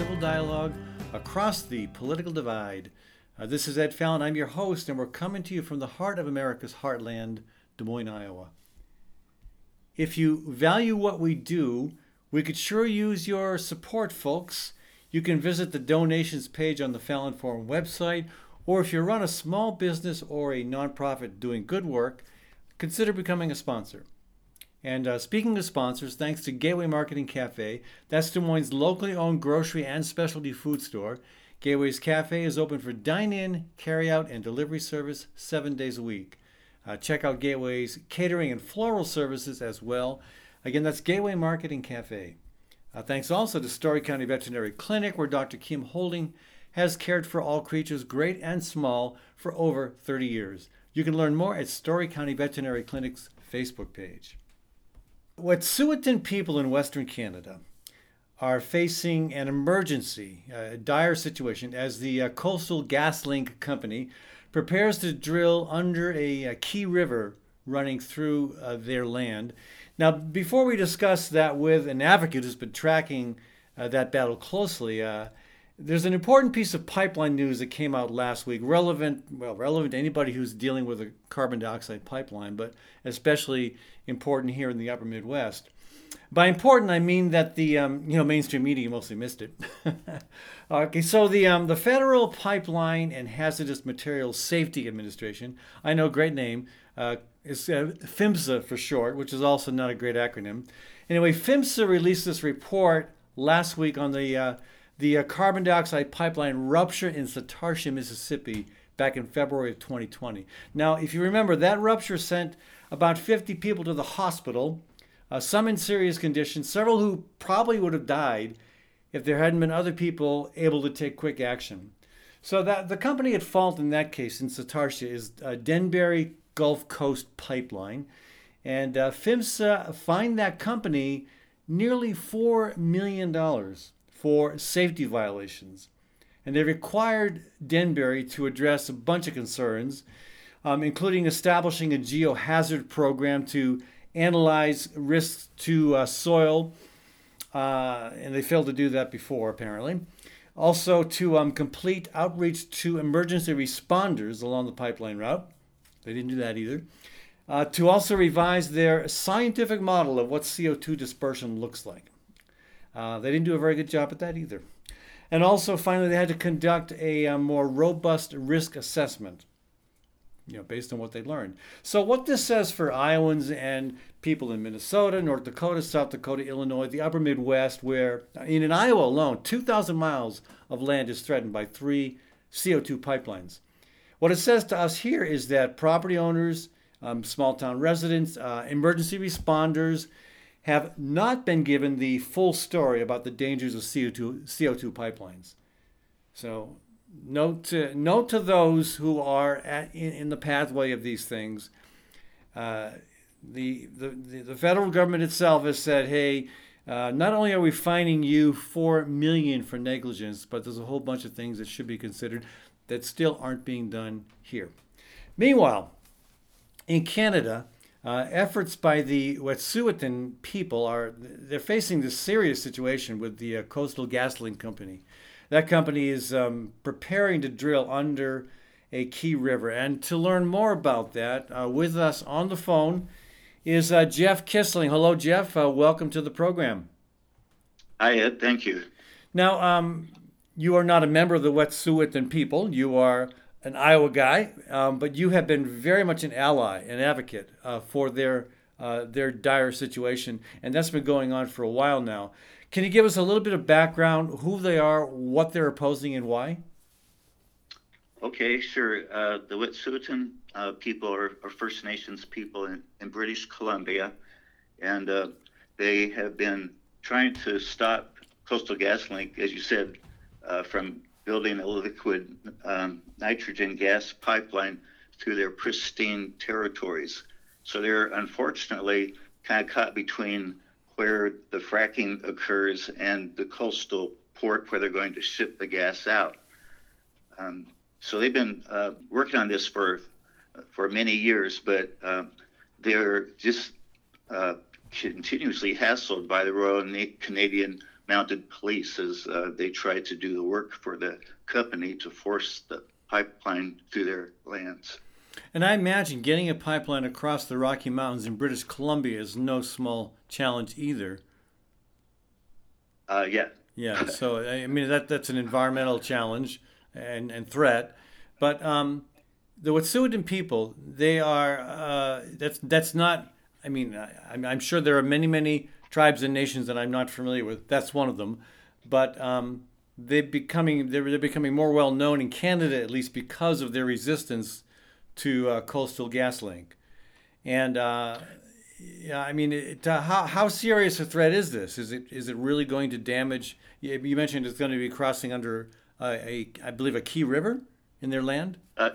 civil dialogue across the political divide. Uh, this is Ed Fallon. I'm your host, and we're coming to you from the heart of America's heartland, Des Moines, Iowa. If you value what we do, we could sure use your support, folks. You can visit the donations page on the Fallon Forum website, or if you run a small business or a nonprofit doing good work, consider becoming a sponsor. And uh, speaking of sponsors, thanks to Gateway Market and Cafe, that's Des Moines' locally owned grocery and specialty food store. Gateway's Cafe is open for dine in, carry out, and delivery service seven days a week. Uh, check out Gateway's catering and floral services as well. Again, that's Gateway Market and Cafe. Uh, thanks also to Story County Veterinary Clinic, where Dr. Kim Holding has cared for all creatures, great and small, for over 30 years. You can learn more at Story County Veterinary Clinic's Facebook page. Wet'suwet'en people in Western Canada are facing an emergency, a dire situation, as the uh, Coastal GasLink Company prepares to drill under a, a key river running through uh, their land. Now, before we discuss that with an advocate who's been tracking uh, that battle closely, uh, there's an important piece of pipeline news that came out last week, relevant, well, relevant to anybody who's dealing with a carbon dioxide pipeline, but especially important here in the upper Midwest. By important, I mean that the um, you know mainstream media mostly missed it. okay, so the um, the Federal Pipeline and Hazardous Materials Safety Administration, I know, great name, uh, is uh, PHMSA for short, which is also not a great acronym. Anyway, PHMSA released this report last week on the uh, the uh, carbon dioxide pipeline rupture in Satartia, Mississippi, back in February of 2020. Now, if you remember, that rupture sent about 50 people to the hospital, uh, some in serious condition, several who probably would have died if there hadn't been other people able to take quick action. So that the company at fault in that case in Satartia is uh, Denbury Gulf Coast Pipeline, and uh, PHMSA fined that company nearly four million dollars for safety violations. And they required Denbury to address a bunch of concerns, um, including establishing a geohazard program to analyze risks to uh, soil, uh, and they failed to do that before, apparently. Also, to um, complete outreach to emergency responders along the pipeline route. They didn't do that either. Uh, to also revise their scientific model of what CO2 dispersion looks like. Uh, they didn't do a very good job at that either. And also, finally, they had to conduct a, a uh, more robust risk assessment, you know, based on what they learned. So, what this says for Iowans and people in Minnesota, North Dakota, South Dakota, Illinois, the upper Midwest, where in, in Iowa alone, 2,000 miles of land is threatened by three CO2 pipelines. What it says to us here is that property owners, um, small town residents, uh, emergency responders, have not been given the full story about the dangers of CO2, CO2 pipelines. So, note to, note to those who are at, in, in the pathway of these things. Uh, the, the, the federal government itself has said, hey, uh, not only are we fining you four million for negligence, but there's a whole bunch of things that should be considered that still aren't being done here. Meanwhile, in Canada, uh, efforts by the Wet'suwet'en people are they're facing this serious situation with the uh, Coastal GasLink Company. That company is um, preparing to drill under a key river. And to learn more about that, uh, with us on the phone is uh, Jeff Kisling. Hello, Jeff. Uh, welcome to the program. Hi, Ed. Thank you. Now, um, you are not a member of the Wet'suwet'en people. You are an Iowa guy, um, but you have been very much an ally, an advocate uh, for their uh, their dire situation, and that's been going on for a while now. Can you give us a little bit of background, who they are, what they're opposing, and why? Okay, sure. Uh, the Wet'suwet'en uh, people are, are, First Nations people in, in British Columbia, and uh, they have been trying to stop Coastal GasLink, as you said, uh, from building a liquid um, nitrogen gas pipeline through their pristine territories. So they're unfortunately kind of caught between where the fracking occurs and the coastal port where they're going to ship the gas out. Um, so they've been uh, working on this for for many years, but uh, they're just uh, continuously hassled by the Royal Canadian mounted police as uh, they try to do the work for the company to force the pipeline through their lands. And I imagine getting a pipeline across the Rocky Mountains in British Columbia is no small challenge either. Uh, yeah. Yeah. So I mean that that's an environmental challenge and, and threat, but um, the Wet'suwet'en people they are uh, that's that's not. I mean I, I'm sure there are many many tribes and nations that I'm not familiar with. That's one of them, but um, they're becoming they're, they're becoming more well known in Canada at least because of their resistance to uh, Coastal GasLink, and uh, yeah, I mean, it, uh, how how serious a threat is this? Is it is it really going to damage? You mentioned it's going to be crossing under uh, a, I believe, a key river in their land. Uh,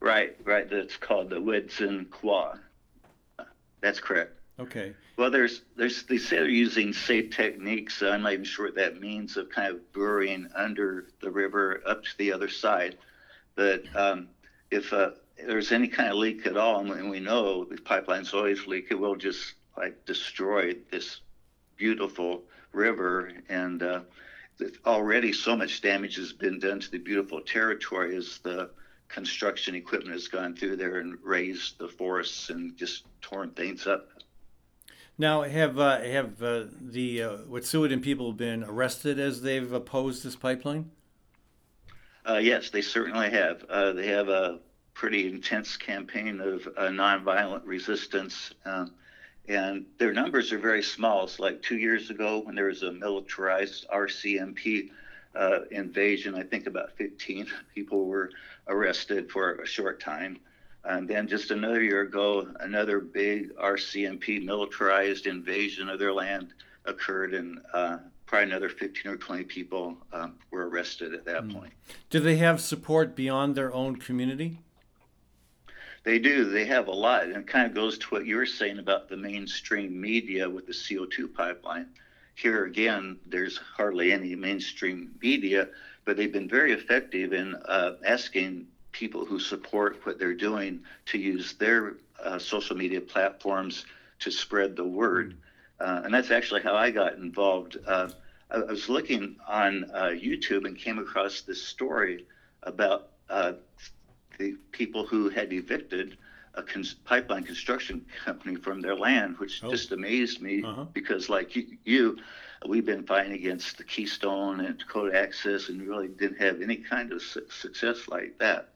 right, right. That's called the Wedzin Kwa. That's correct. Okay. Well, there's there's they say they're using safe techniques. I'm not even sure what that means of kind of burying under the river up to the other side. But um, if uh, there's any kind of leak at all, and we know the pipelines always leak, it will just like destroy this beautiful river. And uh, already so much damage has been done to the beautiful territory as the construction equipment has gone through there and razed the forests and just torn things up. Now, have uh, have uh, the uh, Wet'suwet'en people been arrested as they've opposed this pipeline? Uh, yes, they certainly have. Uh, they have a pretty intense campaign of uh, nonviolent resistance. Um, and their numbers are very small. It's like two years ago when there was a militarized RCMP uh, invasion, I think about 15 people were arrested for a short time. And then just another year ago, another big RCMP militarized invasion of their land occurred, and uh, probably another 15 or 20 people um, were arrested at that mm. point. Do they have support beyond their own community? They do. They have a lot. And it kind of goes to what you were saying about the mainstream media with the CO2 pipeline. Here again, there's hardly any mainstream media, but they've been very effective in uh, asking people who support what they're doing to use their uh, social media platforms to spread the word. Uh, and that's actually how I got involved. Uh, I, I, was looking on uh, YouTube and came across this story about uh, the people who had evicted a cons- pipeline construction company from their land, which oh. just amazed me uh-huh. because, like you, you, we've been fighting against the Keystone and Dakota Access, and really didn't have any kind of su- success like that.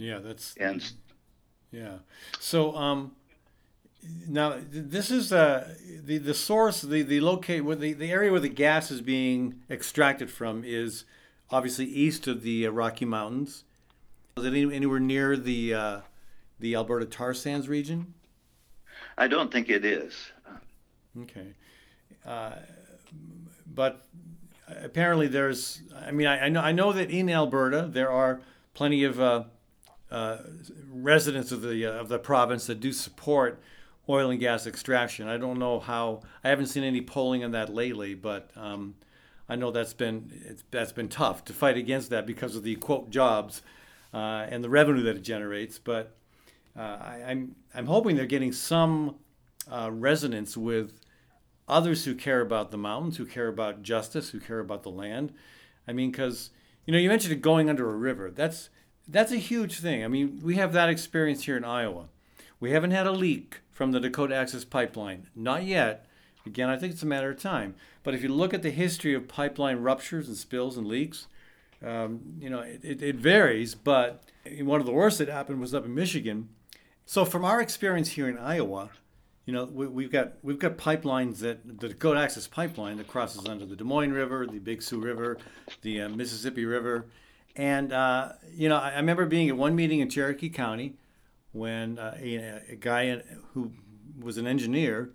Yeah, that's and yeah. So um, now this is uh, the the source, the the locate where the, the area where the gas is being extracted from is obviously east of the uh, Rocky Mountains is it anywhere near the uh, the Alberta tar sands region? I don't think it is. Okay, uh, but apparently there's. I mean, I, I, know I know that in Alberta there are plenty of uh, residents of the uh, of the province that do support oil and gas extraction. I don't know how. I haven't seen any polling on that lately, but. Um, I know that's been that's been tough to fight against that because of the quote jobs uh, and the revenue that it generates. But uh, I, am I'm, I'm hoping they're getting some uh, resonance with others who care about the mountains, who care about justice, who care about the land. I mean, because you know, you mentioned it going under a river. That's that's a huge thing. I mean, we have that experience here in Iowa. We haven't had a leak from the Dakota Access Pipeline, not yet. Again, I think it's a matter of time. But if you look at the history of pipeline ruptures and spills and leaks, um, you know, it, it, varies, but one of the worst that happened was up in Michigan. So from our experience here in Iowa, you know, we, have got we've got pipelines that the Dakota Access Pipeline that crosses under the Des Moines River, the Big Sioux River, the uh, Mississippi River, and uh, you know, I, remember being at one meeting in Cherokee County when uh, a, a, guy who was an engineer,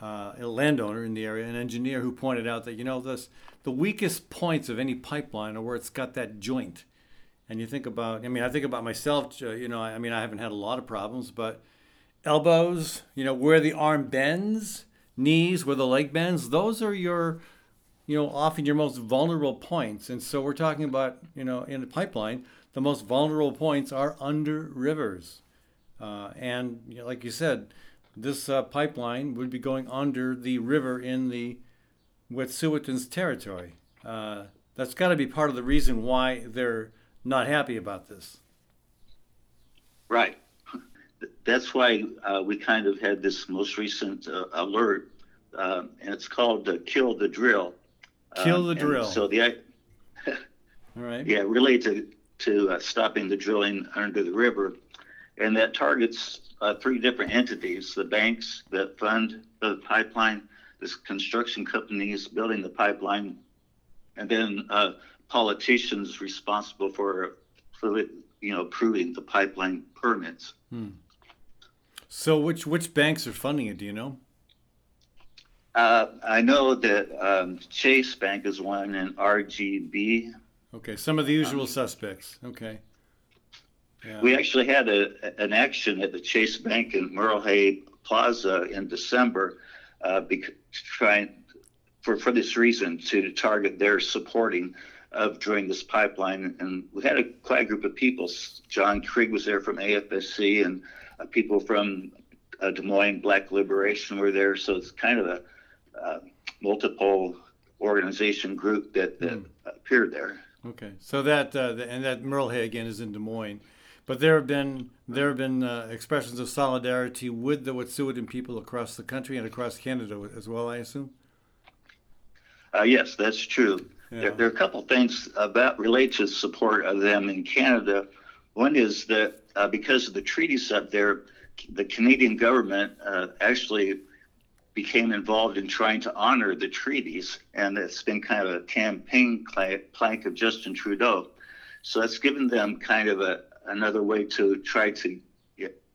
uh, a landowner in the area, an engineer who pointed out that you know this the weakest points of any pipeline are where it's got that joint. And you think about, I mean, I think about myself, uh, you know, I mean, I haven't had a lot of problems, but elbows, you know, where the arm bends, knees, where the leg bends, those are your, you know, often your most vulnerable points. And so we're talking about, you know, in a pipeline, the most vulnerable points are under rivers. Uh, and you know, like you said, this uh, pipeline would be going under the river in the Wet'suwet'en's territory. Uh, that's got to be part of the reason why they're not happy about this. Right. That's why uh, we kind of had this most recent uh, alert, uh, and it's called "Kill the Drill." Kill the drill. So the all right. Yeah, related to uh, stopping the drilling under the river. And that targets uh, three different entities the banks that fund the pipeline, the construction companies building the pipeline, and then uh, politicians responsible for, for you know, approving the pipeline permits. Hmm. So, which which banks are funding it? Do you know? Uh, I know that um, Chase Bank is one, and RBC Okay, some of the usual um, suspects. Okay. Yeah. We actually had a, an action at the Chase Bank in Merle Hay Plaza in December, uh, bec- trying for for this reason to target their supporting of drilling this pipeline. And we had a quite a group of people. John Krieg was there from AFSC, and uh, people from uh, Des Moines Black Liberation were there. So it's kind of a uh, multiple organization group that, that mm. appeared there. Okay, so that uh, the, and that Merle Hay again is in Des Moines, but there have been there have been uh, expressions of solidarity with the Wet'suwet'en people across the country and across Canada as well. I assume. Uh, yes, that's true. Yeah. There, there, are a couple things about related to support of them in Canada. One is that uh, because of the treaties up there, the Canadian government uh, actually became involved in trying to honor the treaties, and it's been kind of a campaign plank of Justin Trudeau. So that's given them kind of a another way to try to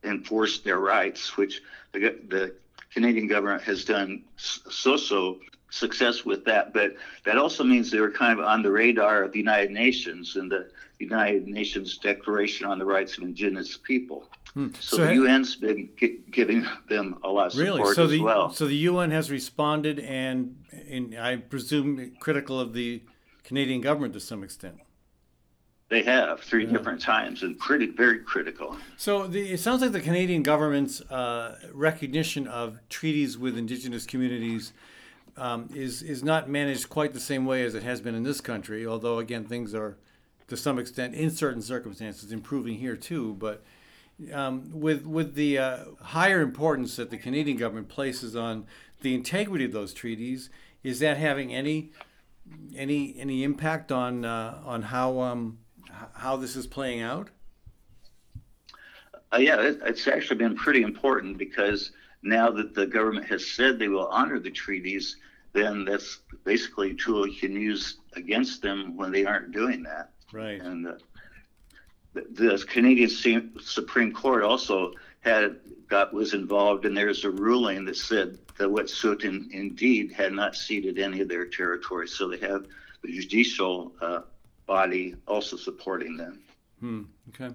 enforce their rights, which the, the Canadian government has done so so success with that. But that also means they were kind of on the radar of the United Nations and the United Nations Declaration on the Rights of Indigenous People. Hmm. So, so, the UN's been giving them a lot of really? support so as the, well. So the UN has responded, and, and I presume critical of the Canadian government to some extent. They have three yeah. different times, and pretty very critical. So the, it sounds like the Canadian government's uh, recognition of treaties with Indigenous communities um, is is not managed quite the same way as it has been in this country. Although again, things are to some extent, in certain circumstances, improving here too. But um, with with the uh, higher importance that the Canadian government places on the integrity of those treaties, is that having any any any impact on uh, on how um, how this is playing out? Uh, yeah, it, it's actually been pretty important because now that the government has said they will honor the treaties, then that's basically a tool you can use against them when they aren't doing that. Right. And uh, the, the Canadian Supreme Court also had got was involved, and there's a ruling that said that Wet'suwet'en indeed had not ceded any of their territory, so they have the judicial uh, body also supporting them. Hmm. Okay.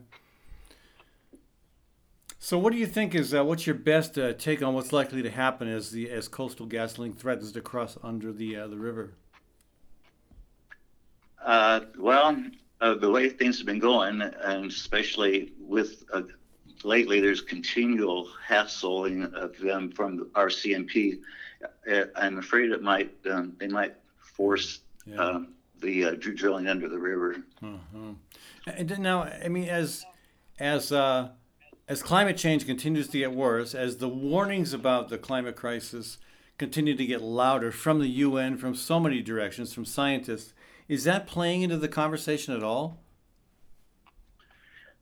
So, what do you think is uh, what's your best uh, take on what's likely to happen as the as Coastal GasLink threatens to cross under the uh, the river? Uh, well, uh, the way things have been going, and especially with uh, lately, there's continual hassling of them from RCMP. Uh, I'm afraid it might um, they might force yeah. Um, the uh, drilling under the river. Uh-huh. And now, I mean, as as uh, as climate change continues to get worse, as the warnings about the climate crisis continue to get louder from the UN, from so many directions, from scientists is that playing into the conversation at all?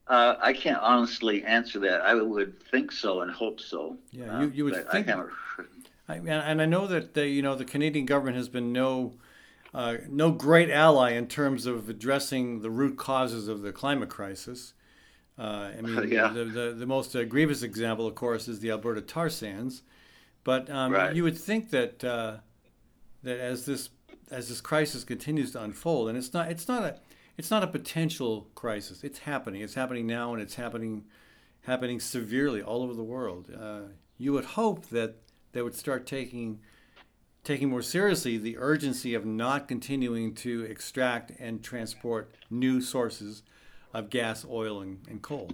Uh, I can't honestly answer that. I would think so and hope so. Yeah, you, you would uh, think. I, and I know that the, you know the Canadian government has been no uh, no great ally in terms of addressing the root causes of the climate crisis. Uh, I mean, yeah. the, the, the most uh, grievous example, of course, is the Alberta tar sands. But um, right. you would think that uh, that as this as this crisis continues to unfold, and it's not it's not a it's not a potential crisis. It's happening. It's happening now, and it's happening happening severely all over the world. Uh, you would hope that they would start taking taking more seriously the urgency of not continuing to extract and transport new sources of gas, oil, and, and coal.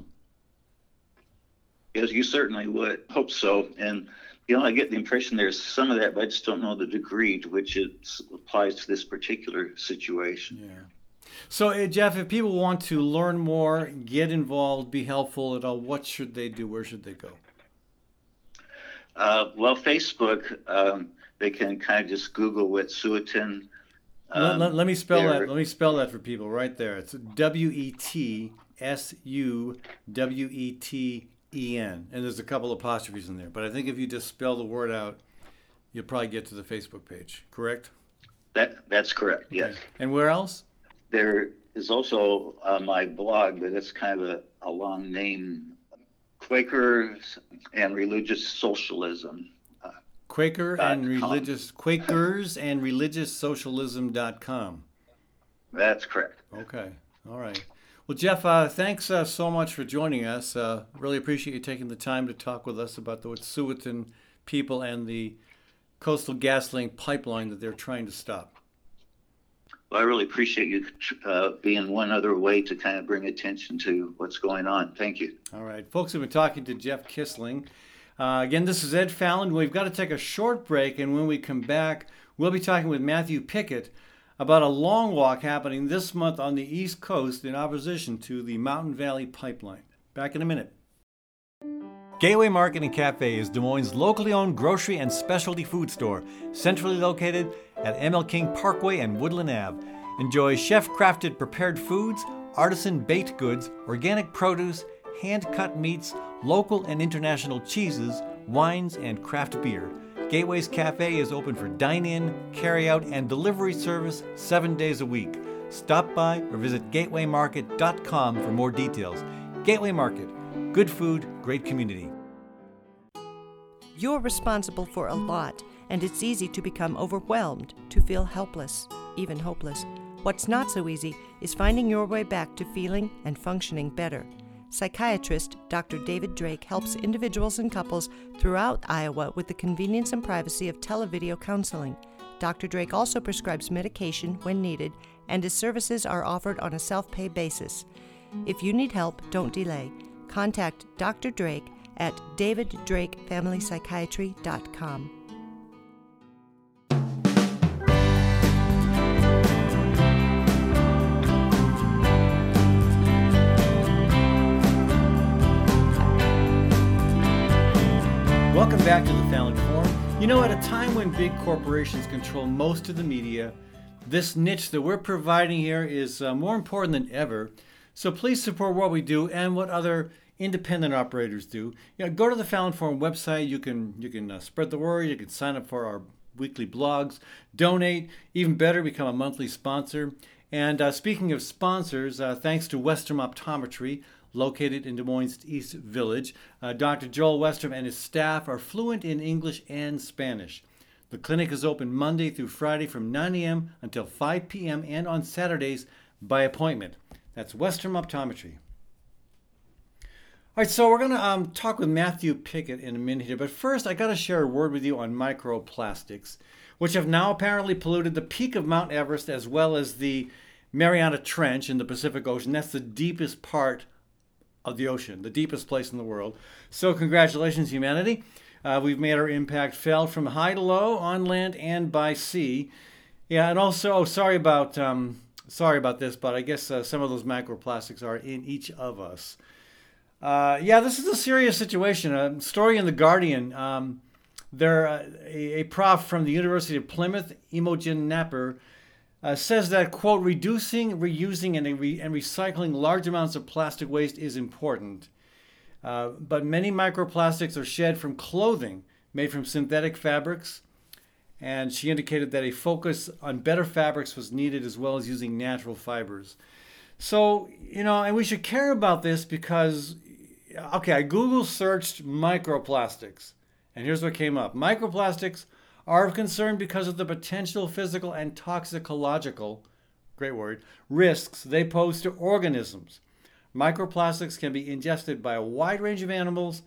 Yes, you certainly would hope so. And you know, I get the impression there's some of that, but I just don't know the degree to which it applies to this particular situation. Yeah. So, uh, Jeff, if people want to learn more, get involved, be helpful at all, what should they do? Where should they go? Uh, well, Facebook, um, they can kind of just Google Wet'suwet'en. Um, let, let, let, me spell that. Let me spell that for people right there. It's W E T S U W E T E N, and there's a couple apostrophes in there. But I think if you just spell the word out, you'll probably get to the Facebook page. Correct? That that's correct. Yes. And where else? There is also uh, my blog, but it's kind of a, a long name. Quakers and Religious Socialism. Uh, Quaker and religious Quakers and religious socialism.com. That's correct. Okay. All right. Well, Jeff, uh, thanks uh, so much for joining us. Uh, really appreciate you taking the time to talk with us about the Wet'suwet'en people and the Coastal GasLink pipeline that they're trying to stop. Well, I really appreciate you uh, being one other way to kind of bring attention to what's going on. Thank you. All right. Folks, we've been talking to Jeff Kisling. Uh, again, this is Ed Fallon. We've got to take a short break, and when we come back, we'll be talking with Matthew Pickett about a long walk happening this month on the East Coast in opposition to the Mountain Valley Pipeline. Back in a minute. Gateway Market and Cafe is Des Moines' locally owned grocery and specialty food store, centrally located at ML King Parkway and Woodland Ave. Enjoy chef crafted prepared foods, artisan baked goods, organic produce, hand cut meats, local and international cheeses, wines, and craft beer. Gateway's Cafe is open for dine in, carry out, and delivery service seven days a week. Stop by or visit gatewaymarket.com for more details. Gateway Market, good food, great community. You're responsible for a lot, and it's easy to become overwhelmed, to feel helpless, even hopeless. What's not so easy is finding your way back to feeling and functioning better. Psychiatrist Dr. David Drake helps individuals and couples throughout Iowa with the convenience and privacy of televideo counseling. Dr. Drake also prescribes medication when needed, and his services are offered on a self pay basis. If you need help, don't delay. Contact Dr. Drake at daviddrakefamilypsychiatry.com. Welcome back to the Fallon Forum. You know, at a time when big corporations control most of the media, this niche that we're providing here is uh, more important than ever. So please support what we do and what other independent operators do. You know, go to the Fallon Forum website. You can you can uh, spread the word. You can sign up for our weekly blogs, donate. Even better, become a monthly sponsor. And uh, speaking of sponsors, uh, thanks to Westrom Optometry located in Des Moines East Village. Uh, Dr. Joel Westrom and his staff are fluent in English and Spanish. The clinic is open Monday through Friday from 9 a.m. until 5 p.m. and on Saturdays by appointment. That's Westrom Optometry. All right, so we're going to um, talk with Matthew Pickett in a minute here, but first I got to share a word with you on microplastics, which have now apparently polluted the peak of Mount Everest as well as the Mariana Trench in the Pacific Ocean. That's the deepest part of the ocean, the deepest place in the world. So, congratulations, humanity. Uh, we've made our impact felt from high to low, on land and by sea. Yeah, and also, oh, sorry about um, sorry about this, but I guess uh, some of those microplastics are in each of us. Uh, yeah, this is a serious situation. A story in the Guardian. Um, there, uh, a, a, prof from the University of Plymouth, Imogen Napper, uh, says that, quote, reducing, reusing, and, re- and recycling large amounts of plastic waste is important. Uh, but many microplastics are shed from clothing made from synthetic fabrics. And she indicated that a focus on better fabrics was needed as well as using natural fibers. So, you know, and we should care about this because, okay, I Google searched microplastics, and here's what came up microplastics are of concern because of the potential physical and toxicological, great word, risks they pose to organisms. Microplastics can be ingested by a wide range of animals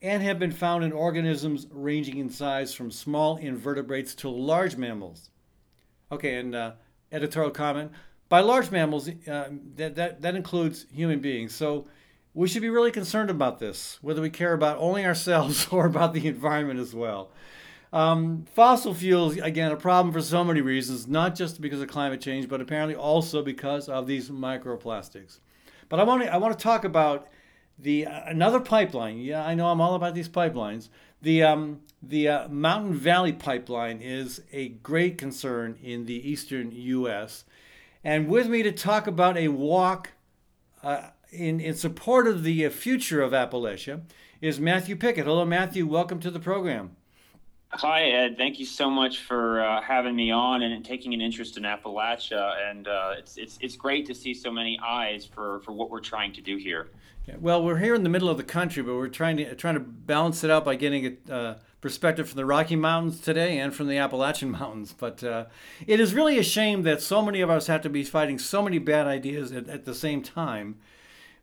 and have been found in organisms ranging in size from small invertebrates to large mammals. Okay, and uh, editorial comment by large mammals, uh, that, that, that includes human beings. So we should be really concerned about this, whether we care about only ourselves or about the environment as well. Um, fossil fuels, again, a problem for so many reasons, not just because of climate change, but apparently also because of these microplastics. But I want to I want to talk about the uh, another pipeline. Yeah, I know I'm all about these pipelines. The um, the uh, Mountain Valley Pipeline is a great concern in the eastern U.S. And with me to talk about a walk uh, in in support of the uh, future of Appalachia is Matthew Pickett. Hello, Matthew. Welcome to the program. Hi, Ed. Thank you so much for uh, having me on and taking an interest in Appalachia. And uh, it's, it's, it's great to see so many eyes for, for what we're trying to do here. Yeah, well, we're here in the middle of the country, but we're trying to trying to balance it out by getting a uh, perspective from the Rocky Mountains today and from the Appalachian Mountains. But uh, it is really a shame that so many of us have to be fighting so many bad ideas at, at the same time.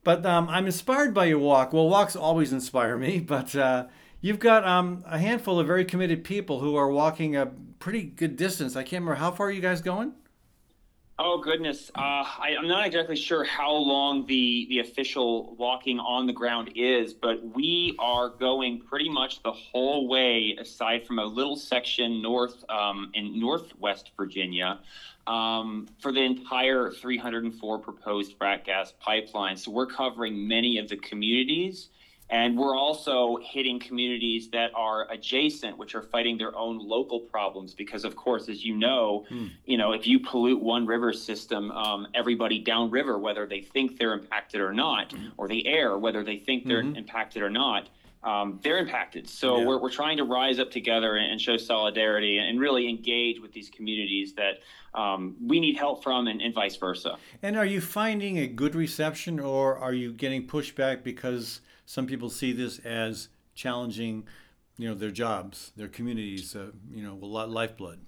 But um, I'm inspired by your walk. Well, walks always inspire me, but uh, You've got um, a handful of very committed people who are walking a pretty good distance. I can't remember how far are you guys going. Oh goodness, uh, I, am not exactly sure how long the the official walking on the ground is, but we are going pretty much the whole way, aside from a little section north um, in Northwest Virginia, um, for the entire 304 proposed frac gas pipeline. So we're covering many of the communities and we're also hitting communities that are adjacent, which are fighting their own local problems. Because, of course, as you know, mm. you know, if you pollute one river system, um, everybody downriver, whether they think they're impacted or not, mm. or the air, whether they think they're mm-hmm. impacted or not, um, they're impacted. So yeah. we're, we're trying to rise up together and, show solidarity and really engage with these communities that um, we need help from and, and, vice versa. And are you finding a good reception or are you getting pushback because some people see this as challenging, you know, their jobs, their communities, uh, you know, lifeblood.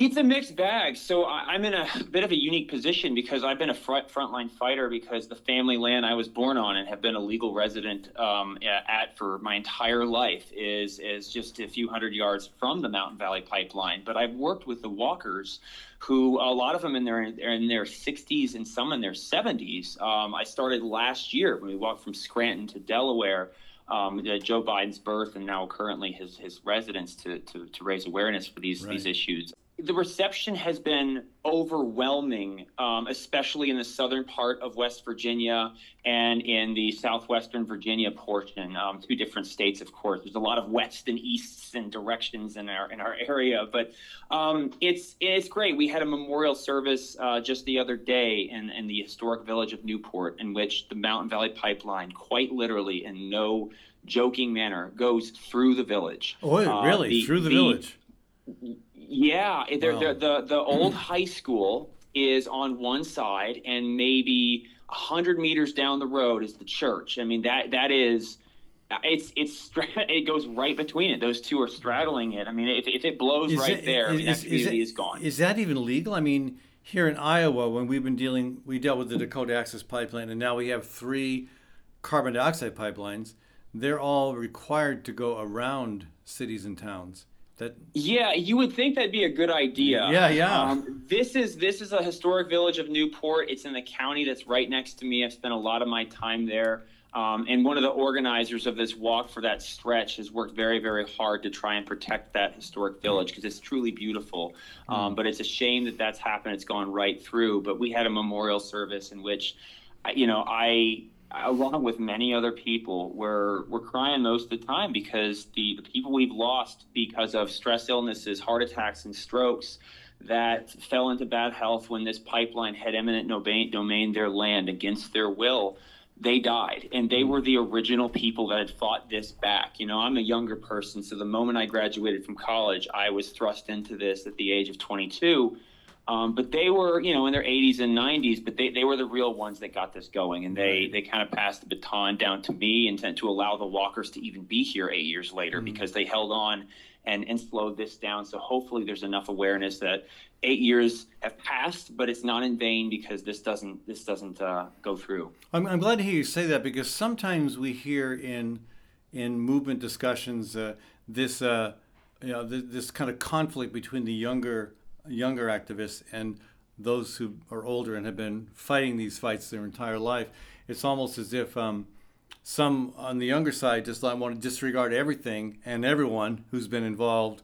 It's a mixed bag. So I'm in a bit of a unique position because I've been a front frontline fighter because the family land I was born on and have been a legal resident um, at for my entire life is is just a few hundred yards from the Mountain Valley Pipeline. But I've worked with the walkers, who a lot of them in their in their 60s and some in their 70s. Um, I started last year when we walked from Scranton to Delaware. Um, Joe Biden's birth and now currently his his residence to to, to raise awareness for these right. these issues the reception has been overwhelming, um, especially in the southern part of West Virginia and in the southwestern Virginia portion. Um, two different states, of course. There's a lot of west and easts and directions in our in our area, but um, it's it's great. We had a memorial service uh, just the other day in, in the historic village of Newport, in which the Mountain Valley Pipeline, quite literally, in no joking manner, goes through the village. Oh, really? Uh, the, through the, the village? Yeah, eh, they're, wow. they're, the the old high school is on one side, and maybe hundred meters down the road is the church. I mean that that is. It's it's it goes right between it. Those two are straddling it. I mean, if, if it blows is right it, there, is, I mean, that community is, is gone. Is that even legal? I mean, here in Iowa, when we've been dealing, we dealt with the Dakota Access Pipeline, and now we have three carbon dioxide pipelines. They're all required to go around cities and towns. That yeah, you would think that'd be a good idea. Yeah, yeah. Um, this is this is a historic village of Newport. It's in the county that's right next to me. I've spent a lot of my time there. Um, and one of the organizers of this walk for that stretch has worked very, very hard to try and protect that historic village because it's truly beautiful. Um, mm. but it's a shame that that's happened. It's gone right through. But we had a memorial service in which, you know, I along with many other people, we're we're crying most of the time because the, the people we've lost because of stress illnesses, heart attacks, and strokes that fell into bad health when this pipeline had eminent domain, domain their land against their will they died. And they were the original people that had fought this back. You know i'm a younger person so the moment i graduated from college i was thrust into this at the age of 22 um, but they were, you know, in their 80s and 90s, but they, they were the real ones that got this going. And they, they kind of passed the baton down to me and to, to allow the walkers to even be here eight years later mm-hmm. because they held on and, and slowed this down. So hopefully there's enough awareness that eight years have passed, but it's not in vain because this doesn't, this doesn't uh, go through. I'm, I'm glad to hear you say that because sometimes we hear in, in movement discussions uh, this, uh, you know, this, this kind of conflict between the younger younger activists and those who are older and have been fighting these fights their entire life, it's almost as if um, some on the younger side just want to disregard everything and everyone who's been involved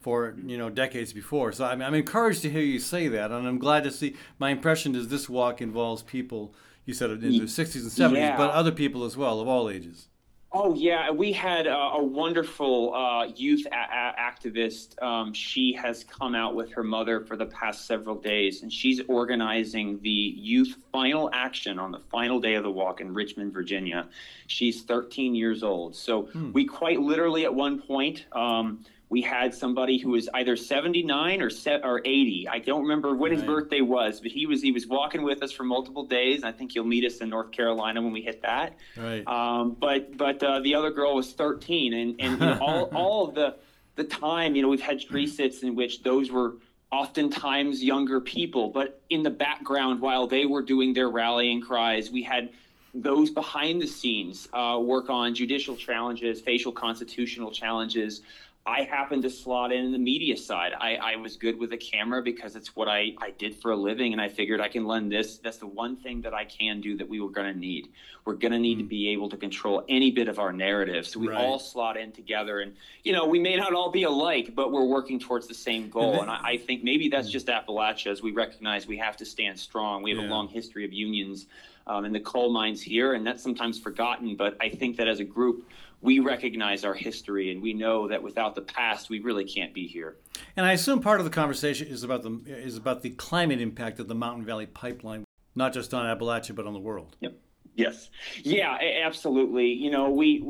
for you know decades before. So I'm, I'm encouraged to hear you say that, and I'm glad to see. My impression is this walk involves people you said in the 60s and 70s, yeah. but other people as well of all ages. Oh yeah, we had uh, a wonderful uh, youth a- a- activist. Um, she has come out with her mother for the past several days, and she's organizing the youth final action on the final day of the walk in Richmond, Virginia. She's 13 years old, so hmm. we quite literally at one point. Um, we had somebody who was either 79 or set or 80. I don't remember when his birthday was, but he was he was walking with us for multiple days. I think he'll meet us in North Carolina when we hit that. Right. Um, but but uh, the other girl was 13, and and you know, all all of the the time, you know, we've had tree sits in which those were oftentimes younger people, but in the background while they were doing their rallying cries, we had those behind the scenes uh, work on judicial challenges, facial constitutional challenges, I happened to slot in the media side. I, I was good with a camera because it's what I, I did for a living, and I figured I can lend this. That's the one thing that I can do that we were going to need. We're going to need mm. to be able to control any bit of our narrative. So we right. all slot in together, and you know we may not all be alike, but we're working towards the same goal. and I, I, think maybe that's mm. just Appalachia, as we recognize we have to stand strong. We have yeah. a long history of unions um, in the coal mines here, and that's sometimes forgotten. But I think that as a group we recognize our history and we know that without the past we really can't be here. And I assume part of the conversation is about the is about the climate impact of the Mountain Valley Pipeline, not just on Appalachia but on the world. Yep. Yes. Yeah, absolutely. You know, we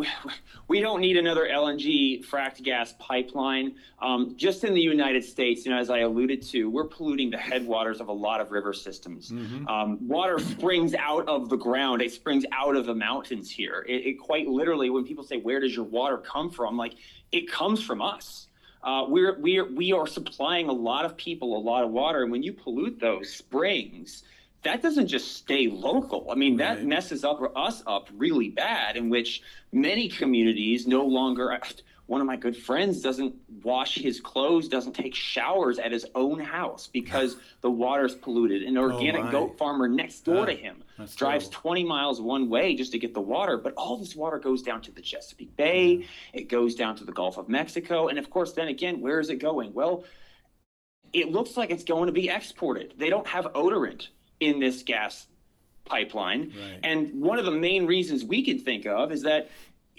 we don't need another LNG fracked gas pipeline. Um, just in the United States, you know, as I alluded to, we're polluting the headwaters of a lot of river systems. Mm-hmm. Um, water springs out of the ground. It springs out of the mountains here. It, it, quite literally, when people say, "Where does your water come from?" Like, it comes from us. Uh, we're we're we are supplying a lot of people a lot of water, and when you pollute those springs that doesn't just stay local. I mean, right. that messes up us up really bad, in which many communities no longer. One of my good friends doesn't wash his clothes, doesn't take showers at his own house because the water's polluted. An oh, organic oh goat farmer next door to ah, him drives terrible. 20 miles one way just to get the water, but all this water goes down to the Chesapeake Bay, yeah. it goes down to the Gulf of Mexico, and of course, then again, where is it going? Well, it looks like it's going to be exported. They don't have odorant in this gas pipeline. Right. And one of the main reasons we can think of is that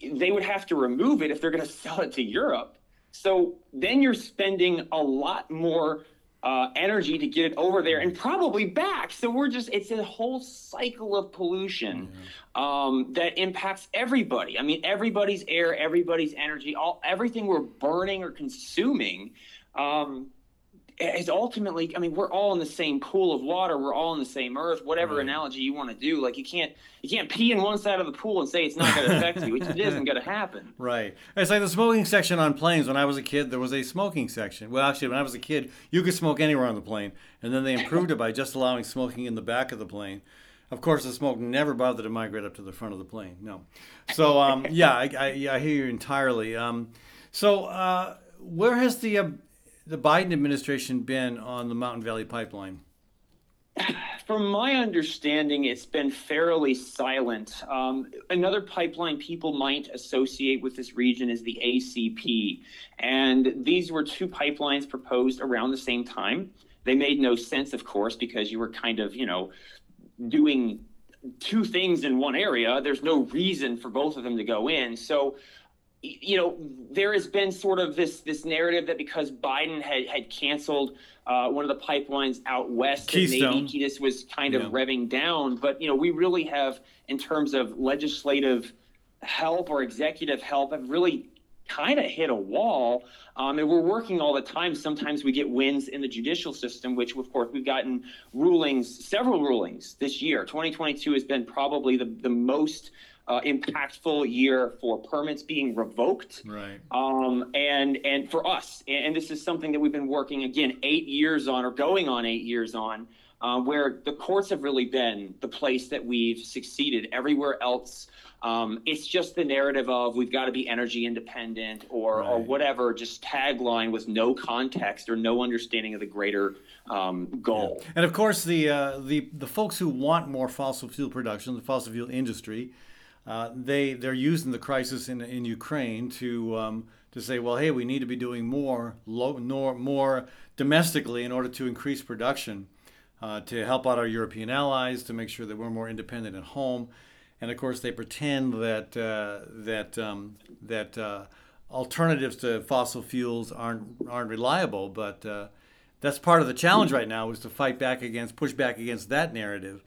they would have to remove it if they're going to sell it to Europe. So then you're spending a lot more uh, energy to get it over there and probably back. So we're just, it's a whole cycle of pollution mm-hmm. um, that impacts everybody. I mean, everybody's air, everybody's energy, all everything we're burning or consuming. Um, is ultimately i mean we're all in the same pool of water we're all in the same earth whatever right. analogy you want to do like you can't you can't pee in one side of the pool and say it's not going to affect you which it isn't going to happen right it's like the smoking section on planes when i was a kid there was a smoking section well actually when i was a kid you could smoke anywhere on the plane and then they improved it by just allowing smoking in the back of the plane of course, the smoke never bothered to migrate up to the front of the plane. No. So, um, yeah, I, I, I, hear you entirely. Um, so, uh, where has the uh, the Biden administration been on the Mountain Valley Pipeline? From my understanding, it's been fairly silent. Um, another pipeline people might associate with this region is the ACP. And these were two pipelines proposed around the same time. They made no sense, of course, because you were kind of, you know, doing two things in one area. There's no reason for both of them to go in. So you know, there has been sort of this this narrative that because Biden had had canceled uh, one of the pipelines out west, Keystone. maybe this was kind of yeah. revving down. But you know, we really have, in terms of legislative help or executive help, have really kind of hit a wall. Um, and we're working all the time. Sometimes we get wins in the judicial system, which, of course, we've gotten rulings, several rulings this year. 2022 has been probably the, the most uh, impactful year for permits being revoked. Right. Um, and and for us, and this is something that we've been working again eight years on, or going on eight years on, uh, where the courts have really been the place that we've succeeded. Everywhere else, um, it's just the narrative of we've got to be energy independent or right. or whatever, just tagline with no context or no understanding of the greater um, goal. Yeah. And of course, the uh, the the folks who want more fossil fuel production, the fossil fuel industry uh, they they're using the crisis in in Ukraine to um, to say, well, hey, we need to be doing more low, more, more domestically in order to increase production, uh, to help out our European allies, to make sure that we're more independent at home, and of course they pretend that uh, that um, that uh, alternatives to fossil fuels aren't aren't reliable, but uh, that's part of the challenge right now is to fight back against, push back against that narrative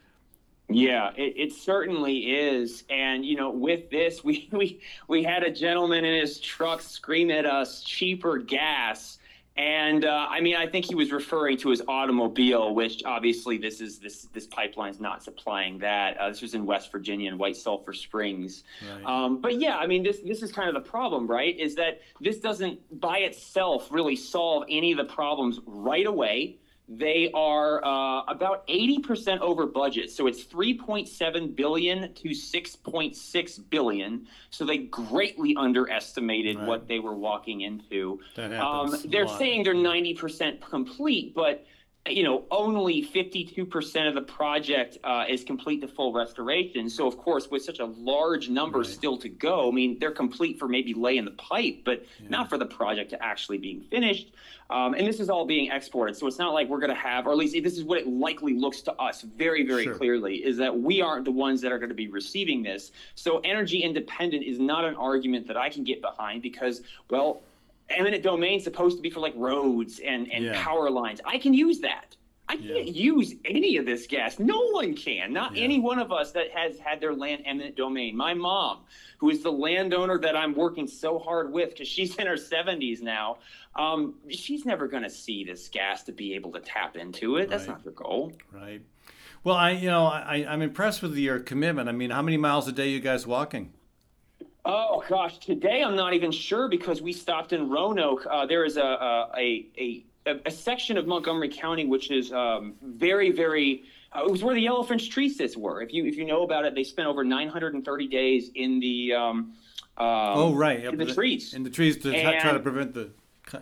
yeah, it, it, certainly is. And you know, with this, we we we had a gentleman in his truck scream at us cheaper gas. And uh, I mean, I think he was referring to his automobile, which obviously this is this this pipeline's not supplying that. Uh, this was in West Virginia and White Sulphur Springs. Right. Um, but yeah, I mean, this this is kind of the problem, right? Is that this doesn't by itself really solve any of the problems right away. They are uh, about 80% over budget. So it's 3.7 billion to 6.6 billion. So they greatly underestimated right. what they were walking into. Um, they're saying they're 90% complete, but you know, only 52% of the project uh, is complete to full restoration. So, of course, with such a large number right. still to go, I mean, they're complete for maybe laying the pipe, but yeah. not for the project to actually being finished. Um, and this is all being exported. So it's not like we're going to have, or at least this is what it likely looks to us very, very sure. clearly, is that we aren't the ones that are going to be receiving this. So energy independent is not an argument that I can get behind because, well, eminent domain supposed to be for like roads and, and yeah. power lines. I can use that. I can't yeah. use any of this gas. No one can. Not yeah. any one of us that has had their land eminent domain. My mom, who is the landowner that I'm working so hard with because she's in her 70s now, um, she's never going to see this gas to be able to tap into it. That's not her goal. Right. Well, I you know I, I'm impressed with your commitment. I mean, how many miles a day you guys walking? Oh gosh, today I'm not even sure because we stopped in Roanoke. Uh, there is a, a, a, a, a section of Montgomery County which is um, very, very. Uh, it was where the Yellowfinch tree sits were. If you if you know about it, they spent over 930 days in the. Um, um, oh right, in the, the, trees. In the trees to and, try to prevent the.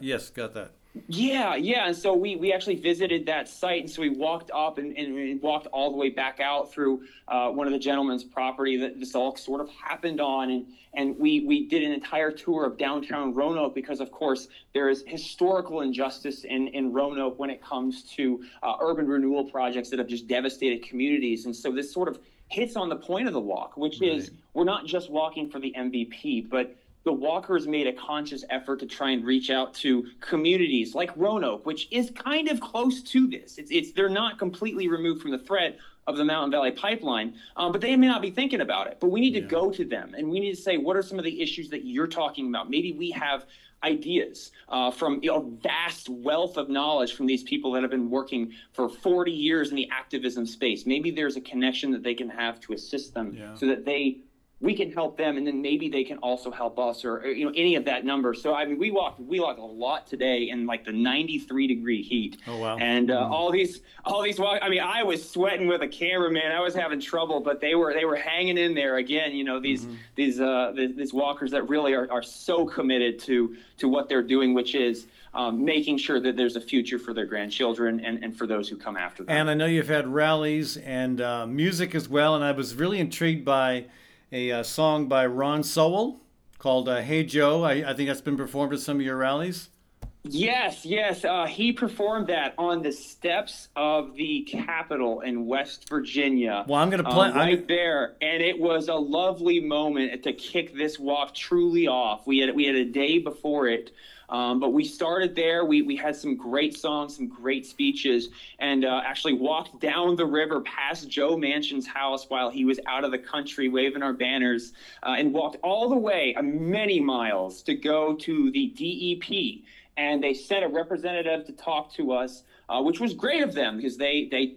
Yes, got that. Yeah, yeah. And so we, we actually visited that site. And so we walked up and, and we walked all the way back out through uh, one of the gentleman's property that this all sort of happened on. And, and we, we did an entire tour of downtown Roanoke because, of course, there is historical injustice in, in Roanoke when it comes to uh, urban renewal projects that have just devastated communities. And so this sort of hits on the point of the walk, which right. is we're not just walking for the MVP, but the walkers made a conscious effort to try and reach out to communities like Roanoke, which is kind of close to this. It's, it's they're not completely removed from the threat of the Mountain Valley Pipeline, um, but they may not be thinking about it. But we need to go to them and we need to say, what are some of the issues that you're talking about? Maybe we have ideas uh, from you know vast wealth of knowledge from these people that have been working for 40 years in the activism space. Maybe there's a connection that they can have to assist them yeah. so that they we can help them and then maybe they can also help us or, or, you know any of that number so i mean we walked we walked a lot today in like the 93 degree heat oh wow and uh, mm-hmm. all these all these walk i mean i was sweating with a cameraman i was having trouble but they were they were hanging in there again you know these mm-hmm. these uh these walkers that really are, are so committed to to what they're doing which is um, making sure that there's a future for their grandchildren and, and for those who come after them. And I know you've had rallies and uh, music as well, and I was really intrigued by a uh, song by Ron Sowell called uh, Hey Joe. I, I, think that's been performed at some of your rallies. Yes, yes. Uh, he performed that on the steps of the Capitol in West Virginia. Well, I'm going to play um, right I'm... there, and it was a lovely moment to kick this walk truly off. We had we had a day before it um, but we started there. We, we had some great songs, some great speeches, and uh, actually walked down the river past Joe Manchin's house while he was out of the country waving our banners, uh, and walked all the way uh, many miles to go to the DEP. And they sent a representative to talk to us, uh, which was great of them because they they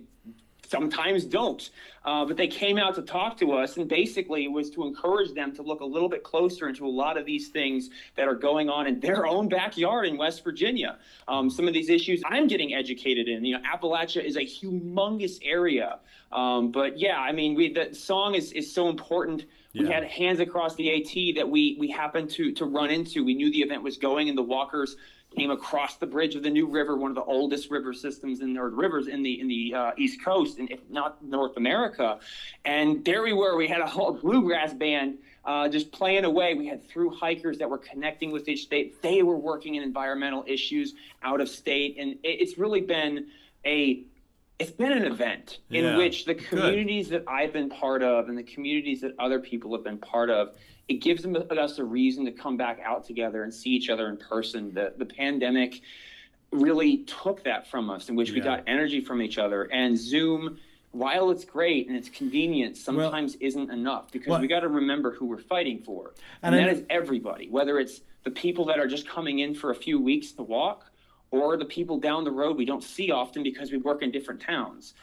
sometimes don't. Uh, but they came out to talk to us, and basically it was to encourage them to look a little bit closer into a lot of these things that are going on in their own backyard in West Virginia. Um, some of these issues I'm getting educated in. You know, Appalachia is a humongous area. Um, but yeah, I mean, we, the song is, is so important. Yeah. We had hands across the AT that we we happened to to run into. We knew the event was going, and the walkers came across the bridge of the New River, one of the oldest river systems in or rivers in the in the uh, East Coast, and if not North America. And there we were. We had a whole bluegrass band uh, just playing away. We had through hikers that were connecting with each state. They were working in environmental issues out of state, and it, it's really been a it's been an event in Yeah, which the good. communities that I've been part of and the communities that other people have been part of, it gives them, us a reason to come back out together and see each other in person. The the pandemic really took that from us, in which we got energy from each other. And Zoom, while it's great and it's convenient, sometimes isn't enough because Well- we got to remember who we're fighting for, And and, that is everybody, whether it's the people that are just coming in for a few weeks to walk or the people down the road we don't see often because we work in different towns.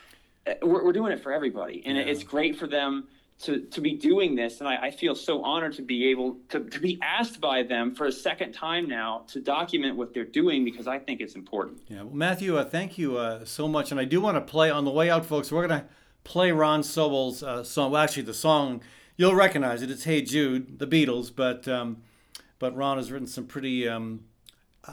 Uh, We're, we're doing it for everybody, and Yeah. it's great for them to, to be doing this. And I, I feel so honored to be able to, to be asked by them for a second time now to document what they're doing because I think it's important. Yeah, well, Matthew, uh, thank you uh, so much. And I do want to play on the way out, folks. We're going to play Ron Sobel's uh, song. Well, actually, the song you'll recognize it. It's "Hey Jude," the Beatles. But um, but Ron has written some pretty, um,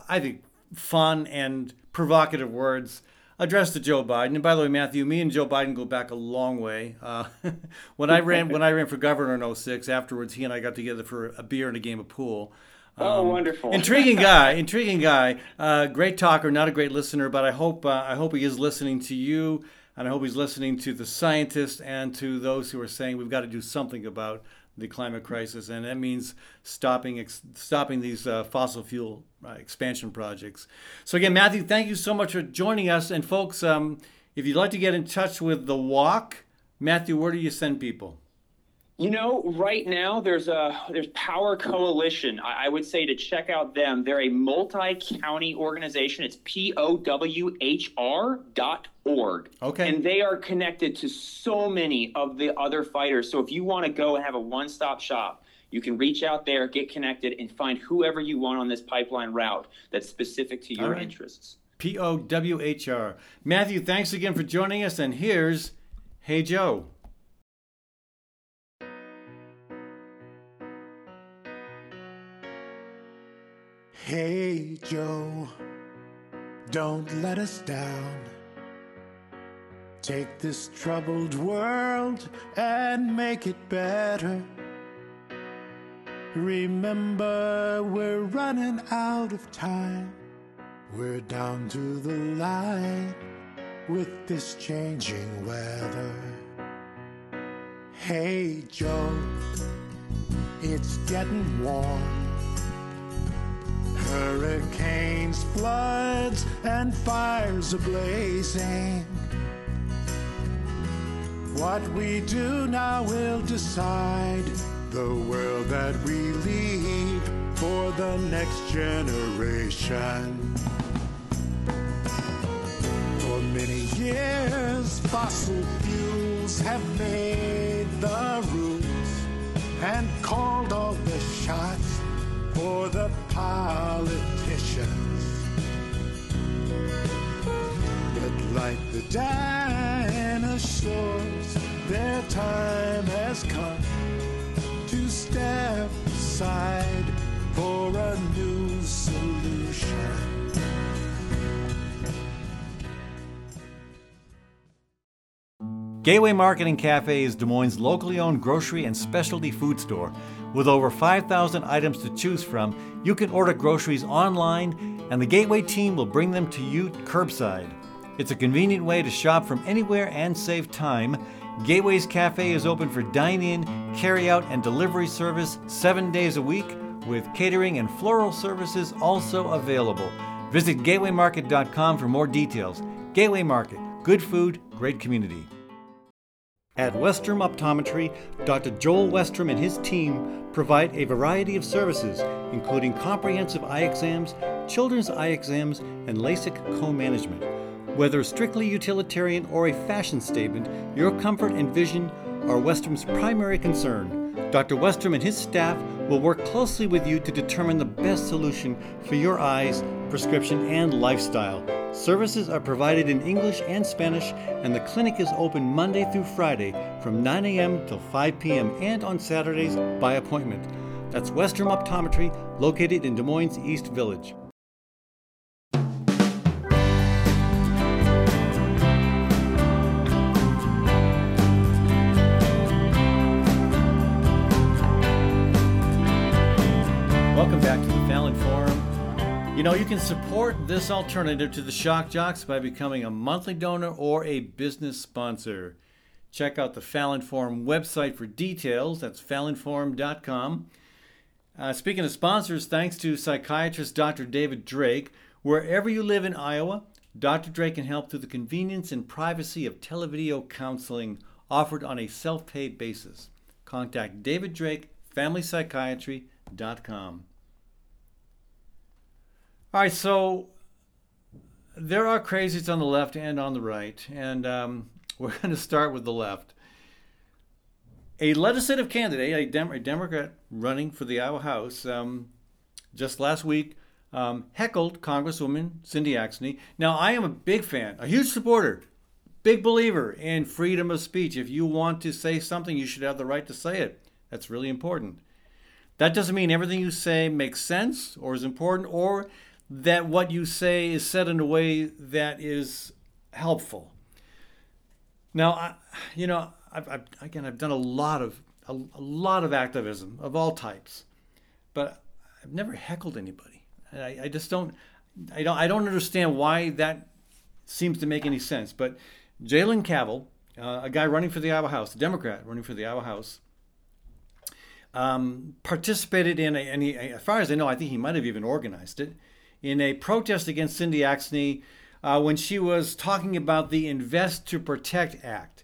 I think, fun and provocative words addressed to Joe Biden. And by the way, Matthew, me and Joe Biden go back a long way. Uh, when I ran when I ran for governor in 06, afterwards he and I got together for a beer and a game of pool. oh, wonderful. Intriguing guy, intriguing guy. Uh, great talker, not a great listener, but I hope uh, I hope he is listening to you, and I hope he's listening to the scientists and to those who are saying we've got to do something about the climate crisis, and that means stopping ex- stopping these uh, fossil fuel uh, expansion projects. So again, Matthew, thank you so much for joining us, and folks, um, if you'd like to get in touch with the walk, Matthew, where do you send people? You know, right now there's a there's POWHR Coalition. I, I would say to check out them. They're a multi-county organization. It's p o w h r dot org. Okay. And they are connected to so many of the other fighters. So if you want to go and have a one-stop shop, you can reach out there, get connected, and find whoever you want on this pipeline route that's specific to your right. interests. P O W H R. Matthew, thanks again for joining us, and here's Hey Joe. Hey, Joe, don't let us down. Take this troubled world and make it better. Remember, we're running out of time. We're down to the line with this changing weather. Hey, Joe, it's getting warm. Hurricanes, floods, and fires ablazing. What we do now will decide the world that we leave for the next generation. For many years, fossil fuels have made the rules and called all the shots for the politicians. But like the dinosaurs, their time has come to step aside for a new solution. Gateway Market and Cafe is Des Moines' locally owned grocery and specialty food store. With over 5,000 items to choose from, you can order groceries online, and the Gateway team will bring them to you curbside. It's a convenient way to shop from anywhere and save time. Gateway's Cafe is open for dine in, carry out, and delivery service seven days a week, with catering and floral services also available. Visit gatewaymarket.com for more details. Gateway Market, good food, great community. At Westrom Optometry, Dr. Joel Westrom and his team provide a variety of services, including comprehensive eye exams, children's eye exams, and LASIK co management. Whether strictly utilitarian or a fashion statement, your comfort and vision are Westrom's primary concern. Dr. Westrom and his staff will work closely with you to determine the best solution for your eyes, prescription, and lifestyle. Services are provided in English and Spanish, and the clinic is open Monday through Friday from 9 a.m. till 5 p.m. and on Saturdays by appointment. That's Westrom Optometry, located in Des Moines East Village. Welcome back you know, you can support this alternative to the Shock Jocks by becoming a monthly donor or a business sponsor. Check out the Fallon Forum website for details. That's fallonforum.com. Uh, speaking of sponsors, thanks to psychiatrist Dr. David Drake. Wherever you live in Iowa, Dr. Drake can help through the convenience and privacy of televideo counseling offered on a self pay basis. Contact David Drake, FamilyPsychiatry.com. All right, so there are crazies on the left and on the right, and um, we're going to start with the left. A legislative candidate, a, Dem- a Democrat running for the Iowa House, um, just last week um, heckled Congresswoman Cindy Axne. Now, I am a big fan, a huge supporter, big believer in freedom of speech. If you want to say something, you should have the right to say it. That's really important. That doesn't mean everything you say makes sense or is important or that what you say is said in a way that is helpful. Now, I, you know, I've, I've, again, I've done a lot of a, a, lot of activism of all types, but I've never heckled anybody. I, I just don't, I don't, I don't understand why that seems to make any sense. But Jalen Cavil, uh, a guy running for the Iowa House, a Democrat running for the Iowa House, um, participated in a, and he, as far as I know, I think he might have even organized it in a protest against Cindy Axne uh, when she was talking about the Invest to Protect Act.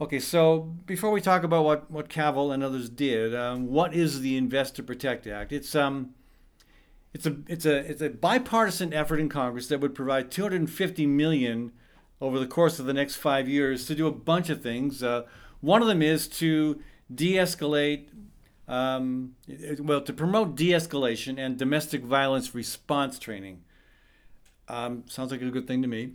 Okay, so before we talk about what, what Cavil and others did, um, what is the Invest to Protect Act? It's um, it's a it's a it's a bipartisan effort in Congress that would provide 250 million over the course of the next five years to do a bunch of things. Uh, one of them is to de-escalate um, well, to promote de escalation and domestic violence response training. Um, sounds like a good thing to me.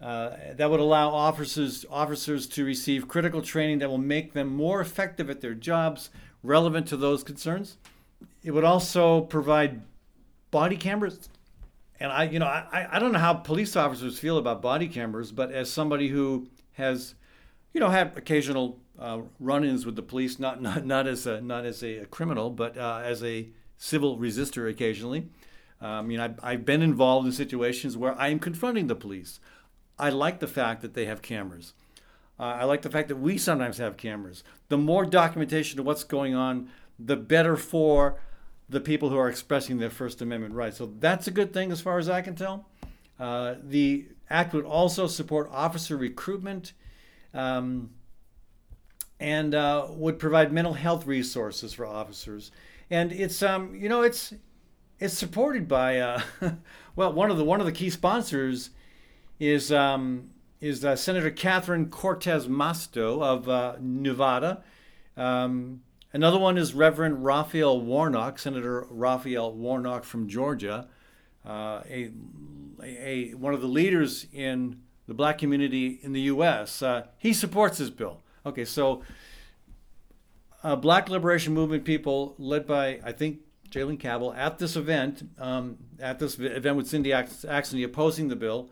Uh, that would allow officers officers to receive critical training that will make them more effective at their jobs, relevant to those concerns. It would also provide body cameras, and I, you know, I, I don't know how police officers feel about body cameras, but as somebody who has, you know, had occasional uh, run-ins with the police, not not not as a not as a, criminal, but uh, as a civil resistor occasionally. Um, I mean, I've, I've been involved in situations where I am confronting the police. I like the fact that they have cameras. Uh, I like the fact that we sometimes have cameras. The more documentation of what's going on, the better for the people who are expressing their First Amendment rights. So that's a good thing as far as I can tell. Uh, the act would also support officer recruitment. Um, and uh, would provide mental health resources for officers. And it's um, you know it's it's supported by uh, well one of the one of the key sponsors is um, is uh, Senator Catherine Cortez Masto of uh, Nevada. Um, another one is Reverend Raphael Warnock, Senator Raphael Warnock from Georgia, uh, a, a, one of the leaders in the black community in the U.S. Uh, he supports this bill. Okay, so uh, Black Liberation Movement people, led by I think Jalen Cavil, at this event, um, at this event with Cindy Axne opposing the bill.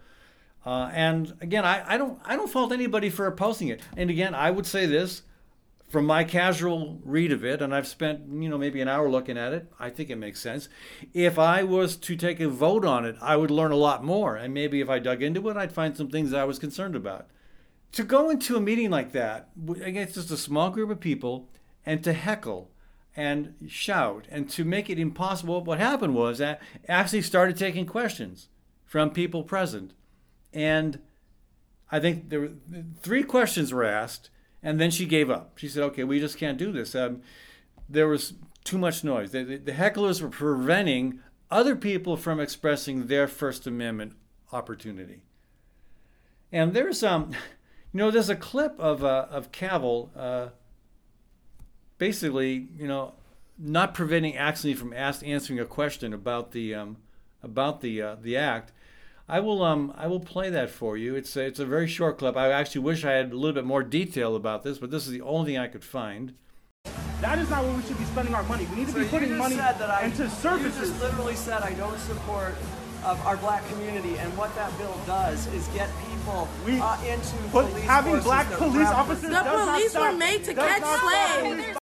Uh, and again, I, I don't I don't fault anybody for opposing it. And again, I would say this from my casual read of it, and I've spent you know maybe an hour looking at it. I think it makes sense. If I was to take a vote on it, I would learn a lot more, and maybe if I dug into it, I'd find some things I was concerned about to go into a meeting like that against just a small group of people and to heckle and shout and to make it impossible, what happened was that actually started taking questions from people present. And I think there were three questions were asked, and then she gave up. She said, "Okay, we just can't do this." Um, there was too much noise. The, the, the hecklers were preventing other people from expressing their First Amendment opportunity. And there's um, you know, there's a clip of uh, of Cavil, uh, basically, you know, not preventing Axne from ask, answering a question about the um, about the uh, the act. I will um I will play that for you. It's a, it's a very short clip. I actually wish I had a little bit more detail about this, but this is the only thing I could find. That is not where we should be spending our money. We need to so be putting money into services. You just literally said I don't support of our black community, and what that bill does is get people we, uh, into but police having black police officers. The police were made to catch slaves.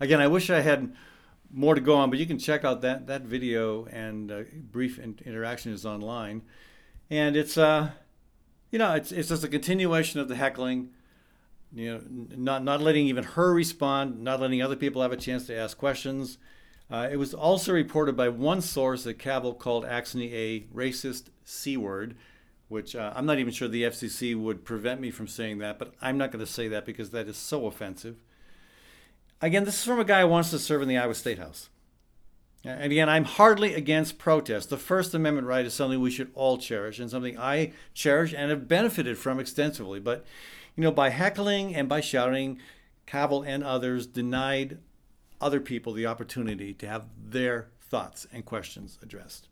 Again, I wish I had more to go on, but you can check out that that video and uh, brief in- interaction is online, and it's uh, you know, it's it's just a continuation of the heckling. You know, not not letting even her respond, not letting other people have a chance to ask questions. Uh, it was also reported by one source that Cavil called Axne a racist c word, which uh, I'm not even sure the FCC would prevent me from saying that, but I'm not going to say that because that is so offensive. Again, this is from a guy who wants to serve in the Iowa State House. And again, I'm hardly against protest. The First Amendment right is something we should all cherish and something I cherish and have benefited from extensively. But, you know, by heckling and by shouting, Cavil and others denied other people the opportunity to have their thoughts and questions addressed.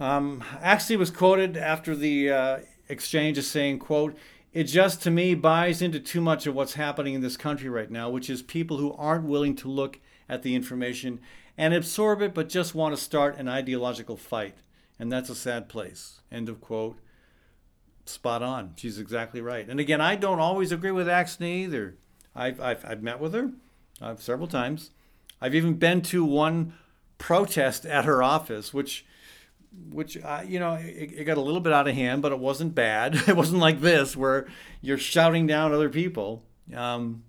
Um, Axne was quoted after the uh, exchange as saying, quote, it just to me buys into too much of what's happening in this country right now, which is people who aren't willing to look at the information and absorb it, but just want to start an ideological fight. And that's a sad place. End of quote. Spot on. She's exactly right. And again, I don't always agree with Axne either. I've, I've, I've met with her uh, several times. I've even been to one protest at her office, which which uh, you know it, it, got a little bit out of hand, but it wasn't bad. It wasn't like this where you're shouting down other people. Um,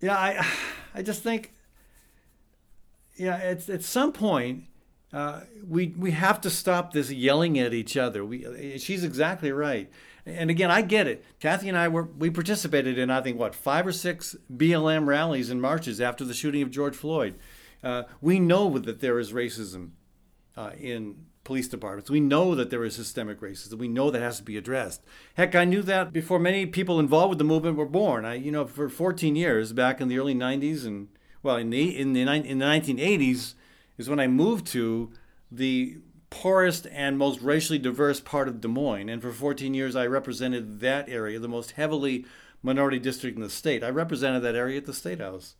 yeah, I I just think yeah, it's at some point uh, we we have to stop this yelling at each other. We she's exactly right. And again, I get it. Kathy and I were we participated in I think what five or six BLM rallies and marches after the shooting of George Floyd. Uh, we know that there is racism uh, in police departments. We know that there is systemic racism. We know that has to be addressed. Heck, I knew that before many people involved with the movement were born. I, you know, for 14 years back in the early 90s and well, in the in the in the 1980s is when I moved to the poorest and most racially diverse part of Des Moines, and for 14 years I represented that area, the most heavily minority district in the state. I represented that area at the state house.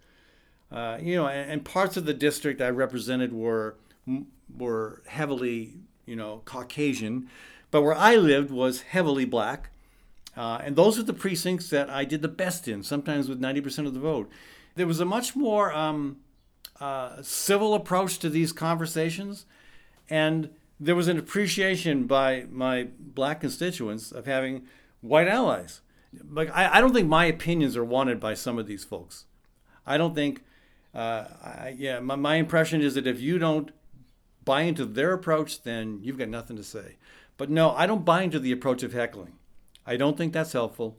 Uh, you know, and, and, parts of the district I represented were were heavily, you know, Caucasian, but where I lived was heavily black. Uh, and those are the precincts that I did the best in, sometimes with 90% of the vote there was a much more um, uh, civil approach to these conversations, and there was an appreciation by my black constituents of having white allies. Like I, I don't think my opinions are wanted by some of these folks. I don't think. Uh, I, yeah, my, my impression is that if you don't buy into their approach, then you've got nothing to say. But no, I don't buy into the approach of heckling. I don't think that's helpful.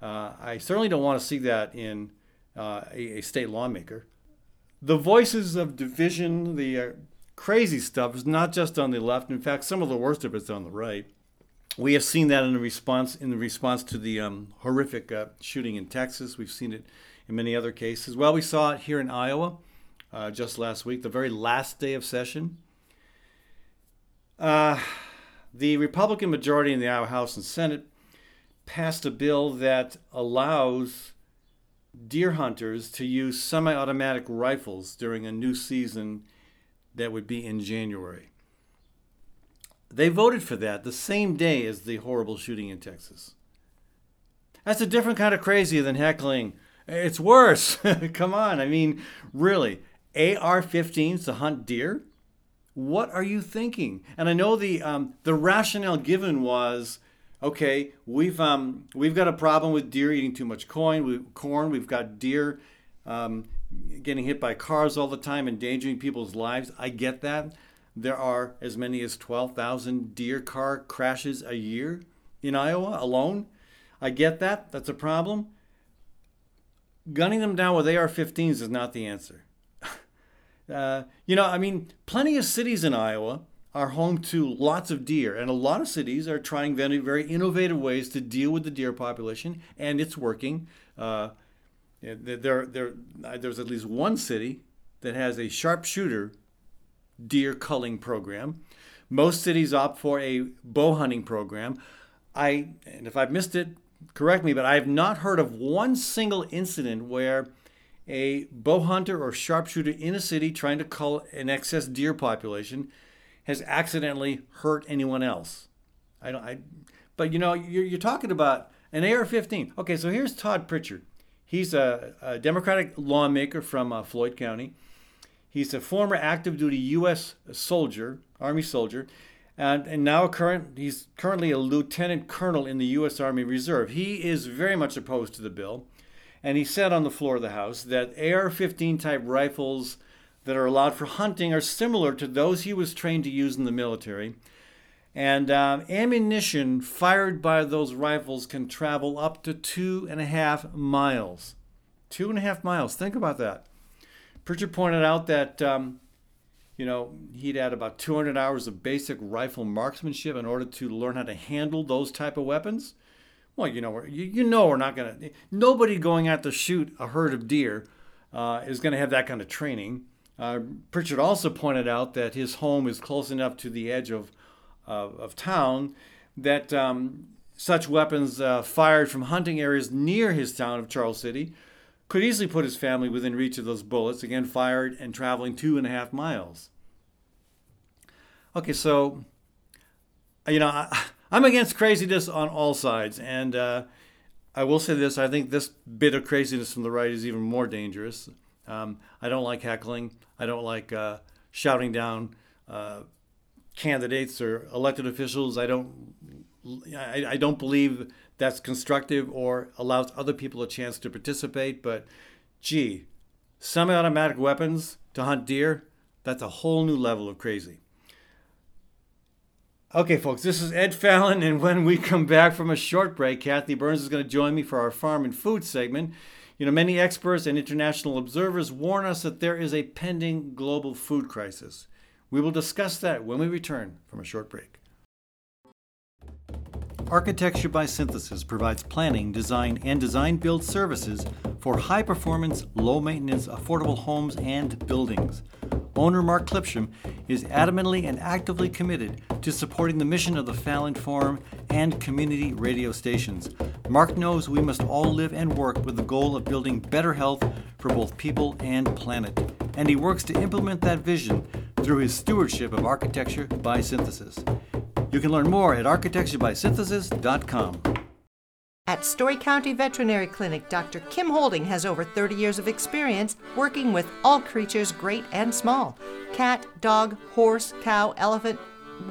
Uh, I certainly don't want to see that in uh, a, a, state lawmaker. The voices of division, the uh, crazy stuff, is not just on the left. In fact, some of the worst of it's on the right. We have seen that in the response in the response to the um, horrific uh, shooting in Texas. We've seen it in many other cases. Well, we saw it here in Iowa uh, just last week, the very last day of session. Uh, the Republican majority in the Iowa House and Senate passed a bill that allows deer hunters to use semi automatic rifles during a new season that would be in January. They voted for that the same day as the horrible shooting in Texas. That's a different kind of crazy than heckling. It's worse. Come on. I mean, really. AR 15s to hunt deer? What are you thinking? And I know the, um, the rationale given was okay, we've um, we've got a problem with deer eating too much corn. We, corn. We've got deer um, getting hit by cars all the time, endangering people's lives. I get that. There are as many as 12,000 deer car crashes a year in Iowa alone. I get that. That's a problem. Gunning them down with AR 15s is not the answer. uh, you know, I mean, plenty of cities in Iowa are home to lots of deer, and a lot of cities are trying very, very innovative ways to deal with the deer population, and it's working. Uh, there, there, uh, there's at least one city that has a sharpshooter deer culling program. Most cities opt for a bow hunting program. I, and if I've missed it, correct me, but I have not heard of one single incident where a bow hunter or sharpshooter in a city trying to cull an excess deer population has accidentally hurt anyone else. I don't. I, but you know, you're, you're talking about an AR-15. Okay, so here's Todd Pritchard. He's a, a Democratic lawmaker from uh, Floyd County. He's a former active duty U.S. soldier, Army soldier, and, and now current, he's currently a lieutenant colonel in the U.S. Army Reserve. He is very much opposed to the bill, and he said on the floor of the House that AR 15 type rifles that are allowed for hunting are similar to those he was trained to use in the military. And um, ammunition fired by those rifles can travel up to two and a half miles. Two and a half miles. Think about that. Pritchard pointed out that, um, you know, he'd had about 200 hours of basic rifle marksmanship in order to learn how to handle those type of weapons. Well, you know, you, you know we're not going to, nobody going out to shoot a herd of deer uh, is going to have that kind of training. Uh, Pritchard also pointed out that his home is close enough to the edge of of, of town that um, such weapons uh, fired from hunting areas near his town of Charles City could easily put his family within reach of those bullets, again fired and traveling two and a half miles. Okay, so, you know, I, am against craziness on all sides, and uh, I will say this I think this bit of craziness from the right is even more dangerous. Um, I don't like heckling, I don't like uh, shouting down uh, candidates or elected officials. I don't I, I don't believe that's constructive or allows other people a chance to participate. But gee, semi-automatic weapons to hunt deer, that's a whole new level of crazy. Okay, folks, this is Ed Fallon, and when we come back from a short break, Kathy Byrnes is going to join me for our farm and food segment. You know, many experts and international observers warn us that there is a pending global food crisis. We will discuss that when we return from a short break. Architecture by Synthesis provides planning, design, and design build services for high performance, low maintenance, affordable homes and buildings. Owner Mark Clipsham is adamantly and actively committed to supporting the mission of the Fallon Forum and community radio stations. Mark knows we must all live and work with the goal of building better health for both people and planet, and he works to implement that vision through his stewardship of architecture by synthesis. You can learn more at architecturebysynthesis.com. At Story County Veterinary Clinic, Dr. Kim Holding has over 30 years of experience working with all creatures, great and small cat, dog, horse, cow, elephant.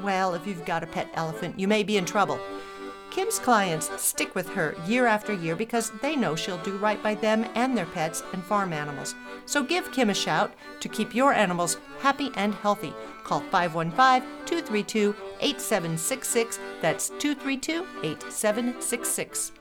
Well, if you've got a pet elephant, you may be in trouble. Kim's clients stick with her year after year because they know she'll do right by them and their pets and farm animals. So give Kim a shout to keep your animals happy and healthy. Call 515 232 8766. That's 232 8766.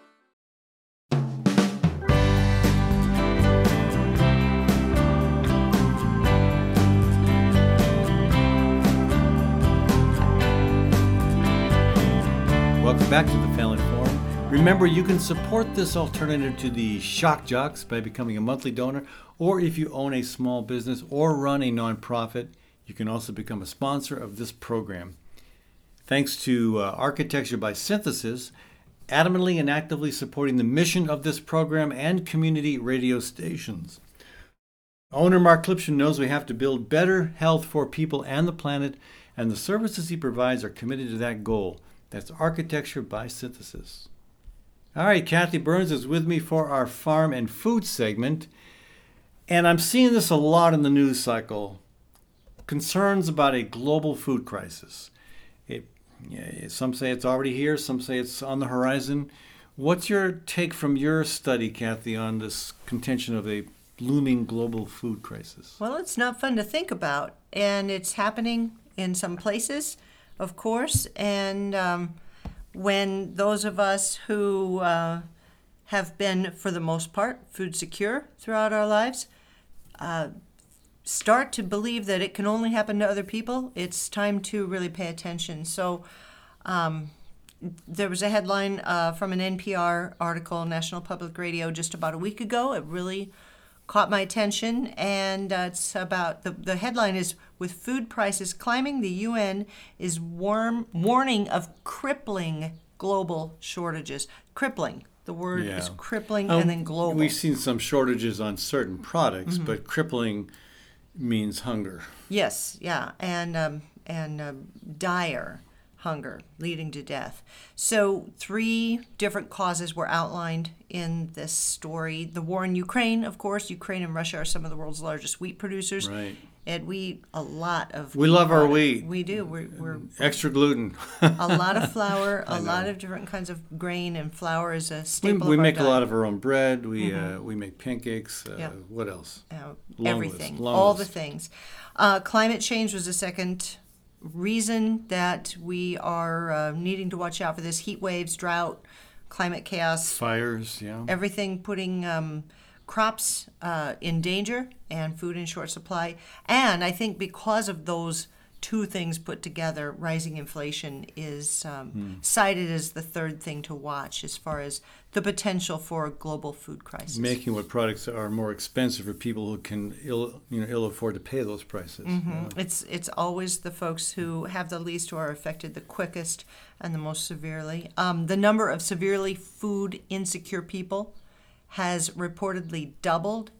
Welcome back to the Fallon Forum. Remember, you can support this alternative to the shock jocks by becoming a monthly donor, or if you own a small business or run a nonprofit, you can also become a sponsor of this program. Thanks to uh, Architecture by Synthesis, adamantly and actively supporting the mission of this program and community radio stations. Owner Mark Clipsham knows we have to build better health for people and the planet, and the services he provides are committed to that goal. That's Architecture by Synthesis. All right, Kathy Byrnes is with me for our farm and food segment. And I'm seeing this a lot in the news cycle concerns about a global food crisis. It, some say it's already here, some say it's on the horizon. What's your take from your study, Kathy, on this contention of a looming global food crisis? Well, it's not fun to think about, and it's happening in some places of course. And um, when those of us who uh, have been, for the most part, food secure throughout our lives, uh, start to believe that it can only happen to other people, it's time to really pay attention. So, um, there was a headline uh, from an NPR article, National Public Radio, just about a week ago. It really caught my attention, and uh, it's about the, the headline is With food prices climbing, the UN is warm, warning of crippling global shortages. Crippling. The word yeah. is crippling um, and then global. We've seen some shortages on certain products, mm-hmm. but crippling means hunger. Yes, yeah, and um, and uh, dire hunger, leading to death. So, three different causes were outlined in this story. The war in Ukraine, of course, Ukraine and Russia are some of the world's largest wheat producers. Right. And we a lot of We love our wheat. We do. We're, we're Extra gluten. a lot of flour, a lot of different kinds of grain, and flour is a staple. we of our make a lot of our own bread. We uh, we make pancakes. Uh, Yeah. What else? uh, everything, all the things. Uh, climate change was the second reason that we are uh, needing to watch out for this heat waves, drought, climate chaos, Fires. Yeah. everything putting um, crops uh, in danger and food in short supply. And I think because of those two things put together, rising inflation is um, Hmm. cited as the third thing to watch as far as the potential for a global food crisis. Making what products are more expensive for people who can ill you know ill afford to pay those prices. Yeah. It's it's always the folks who have the least who are affected the quickest and the most severely. Um, the number of severely food insecure people has reportedly doubled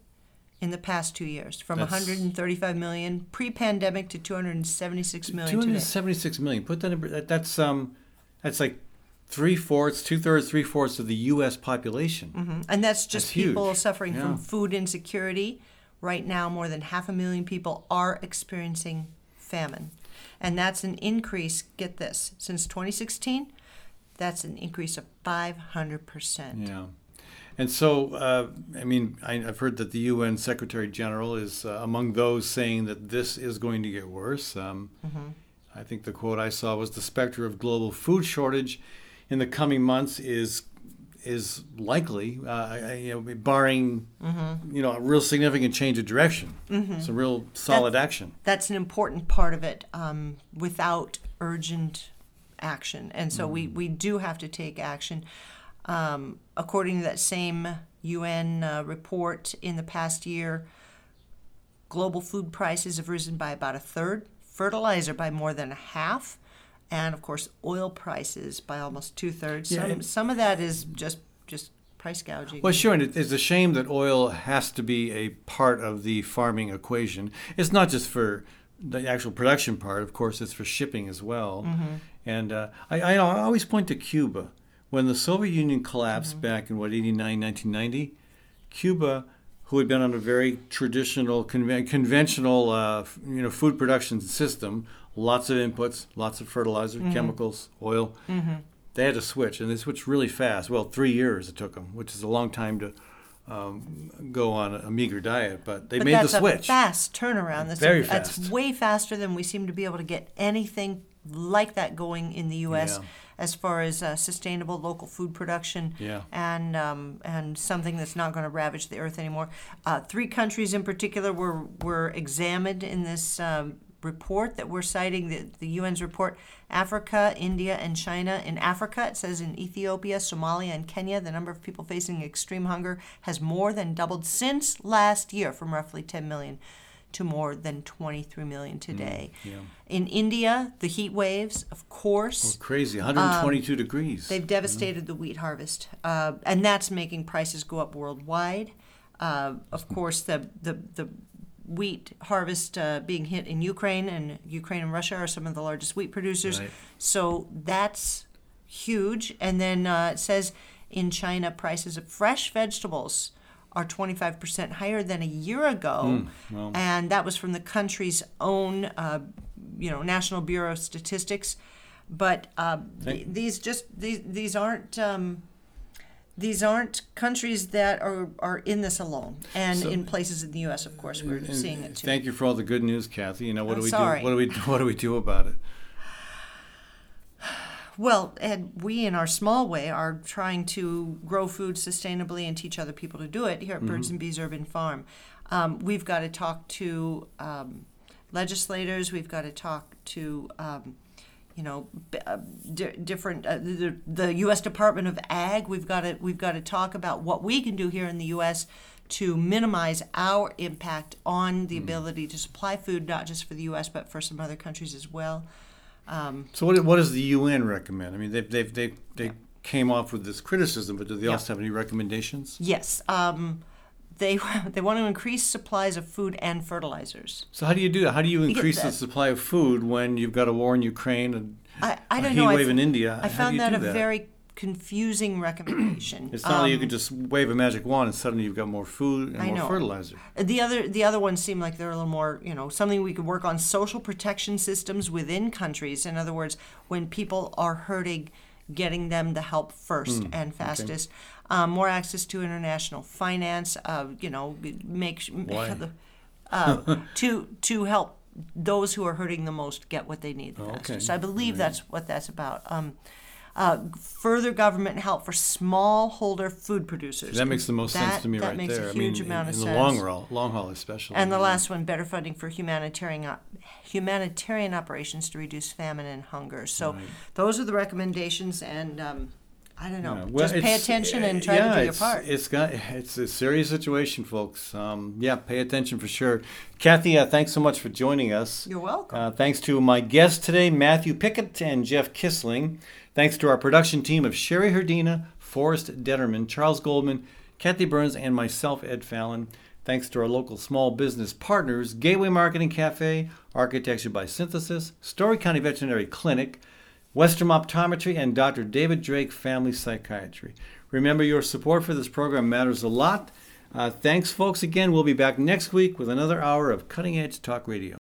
in the past two years, from That's- 135 million pre-pandemic to 276 million today. 276 million. Put that in. that- That's um, that's like three fourths, two thirds, three fourths of the U.S. population. And that's just That's huge. people suffering Yeah. from food insecurity. Right now, more than half a million people are experiencing famine. And that's an increase, get this, since 2016, that's an increase of 500%. Yeah. And so, uh, I mean, I, I've heard that the UN Secretary General is uh, among those saying that this is going to get worse. Um, I think the quote I saw was the specter of global food shortage in the coming months is is likely, uh, you know, barring you know a real significant change of direction, some real solid action. That's an important part of it um, without urgent action. And so we, we do have to take action. Um, according to that same UN uh, report, in the past year, global food prices have risen by about a third, fertilizer by more than a half, and of course, oil prices by almost two thirds. Yeah, some, some of that is just just price gouging. Well, sure, and it's a shame that oil has to be a part of the farming equation. It's not just for the actual production part, of course, it's for shipping as well. And uh, I, I I always point to Cuba. When the Soviet Union collapsed back in, what, 89, 1990, Cuba, who had been on a very traditional, conven- conventional, uh, you know, food production system, lots of inputs, lots of fertilizer, chemicals, oil, they had to switch, and they switched really fast. Well, three years it took them, which is a long time to um, go on a meager diet, but they but made the switch. a fast turnaround. That's Very a, That's way faster than we seem to be able to get anything like that going in the U.S. Yeah. As far as uh, sustainable local food production Yeah. and um, and something that's not going to ravage the earth anymore. Uh, three countries in particular were were examined in this. Um, report that we're citing the, the UN's report Africa, India, and China. In Africa, it says in Ethiopia, Somalia, and Kenya, the number of people facing extreme hunger has more than doubled since last year from roughly 10 million to more than 23 million today. yeah. In India, the heat waves, of course, Crazy, 122 degrees. They've devastated the wheat harvest, uh, and that's making prices go up worldwide. Uh, of course, the, the, the wheat harvest uh, being hit in Ukraine, and Ukraine and Russia are some of the largest wheat producers. Right. So that's huge. And then uh, it says in China, prices of fresh vegetables are 25% higher than a year ago. And that was from the country's own, uh, you know, National Bureau of Statistics. But uh, th- these just these these aren't um, these aren't countries that are, are in this alone. And in places in the U.S., of course, we're seeing it too. Thank you for all the good news, Kathy. You know what I'm do we sorry. do? What do we what do we do about it? Well, and we, in our small way, are trying to grow food sustainably and teach other people to do it here at Birds and Bees Urban Farm. Um, we've got to talk to um, legislators. We've got to talk to, um, you know, b- uh, di- different uh, the, the U.S. Department of Ag. We've got to we've got to talk about what we can do here in the U.S. to minimize our impact on the ability to supply food, not just for the U.S. but for some other countries as well. So what, what does the UN recommend? I mean, they've, they've, they they came off with this criticism, but do they also have any recommendations? Yes, um, they they want to increase supplies of food and fertilizers. So how do you do that? How do you increase the supply of food when you've got a war in Ukraine and I, I a don't heat know. I wave f- in India. I found that a that? very confusing recommendation. It's not like you Um, can just wave a magic wand and suddenly you've got more food and I more know. fertilizer. The other the other ones seem like they're a little more, you know, something we could work on social protection systems within countries. In other words, when people are hurting, getting them the help first and fastest. Um, more access to international finance. Uh, you know, make sh- Why? the- uh, to to help those who are hurting the most get what they need the Oh, fastest. okay. So I believe that's what that's about. Um, uh, further government help for smallholder food producers. That makes the most sense to me right? that right makes there. a I huge mean, amount in, of in sense. the long haul, long haul especially. And the Yeah. last one, better funding for humanitarian op- humanitarian operations to reduce famine and hunger. So those are the recommendations, and um, I don't know, Yeah, well, just pay attention and uh, try yeah, to do your part. It's got it's a serious situation, folks. Um, yeah, pay attention for sure. Kathy, uh, thanks so much for joining us. You're welcome. Uh, thanks to my guests today, Matthew Pickett and Jeff Kisling. Thanks to our production team of Sherry Herdina, Forrest Detterman, Charles Goldman, Kathy Byrnes, and myself, Ed Fallon. Thanks to our local small business partners, Gateway Market and Cafe, Architecture by Synthesis, Story County Veterinary Clinic, Westrom Optometry, and Dr. David Drake Family Psychiatry. Remember, your support for this program matters a lot. Uh, thanks, folks. Again, we'll be back next week with another hour of cutting edge talk radio.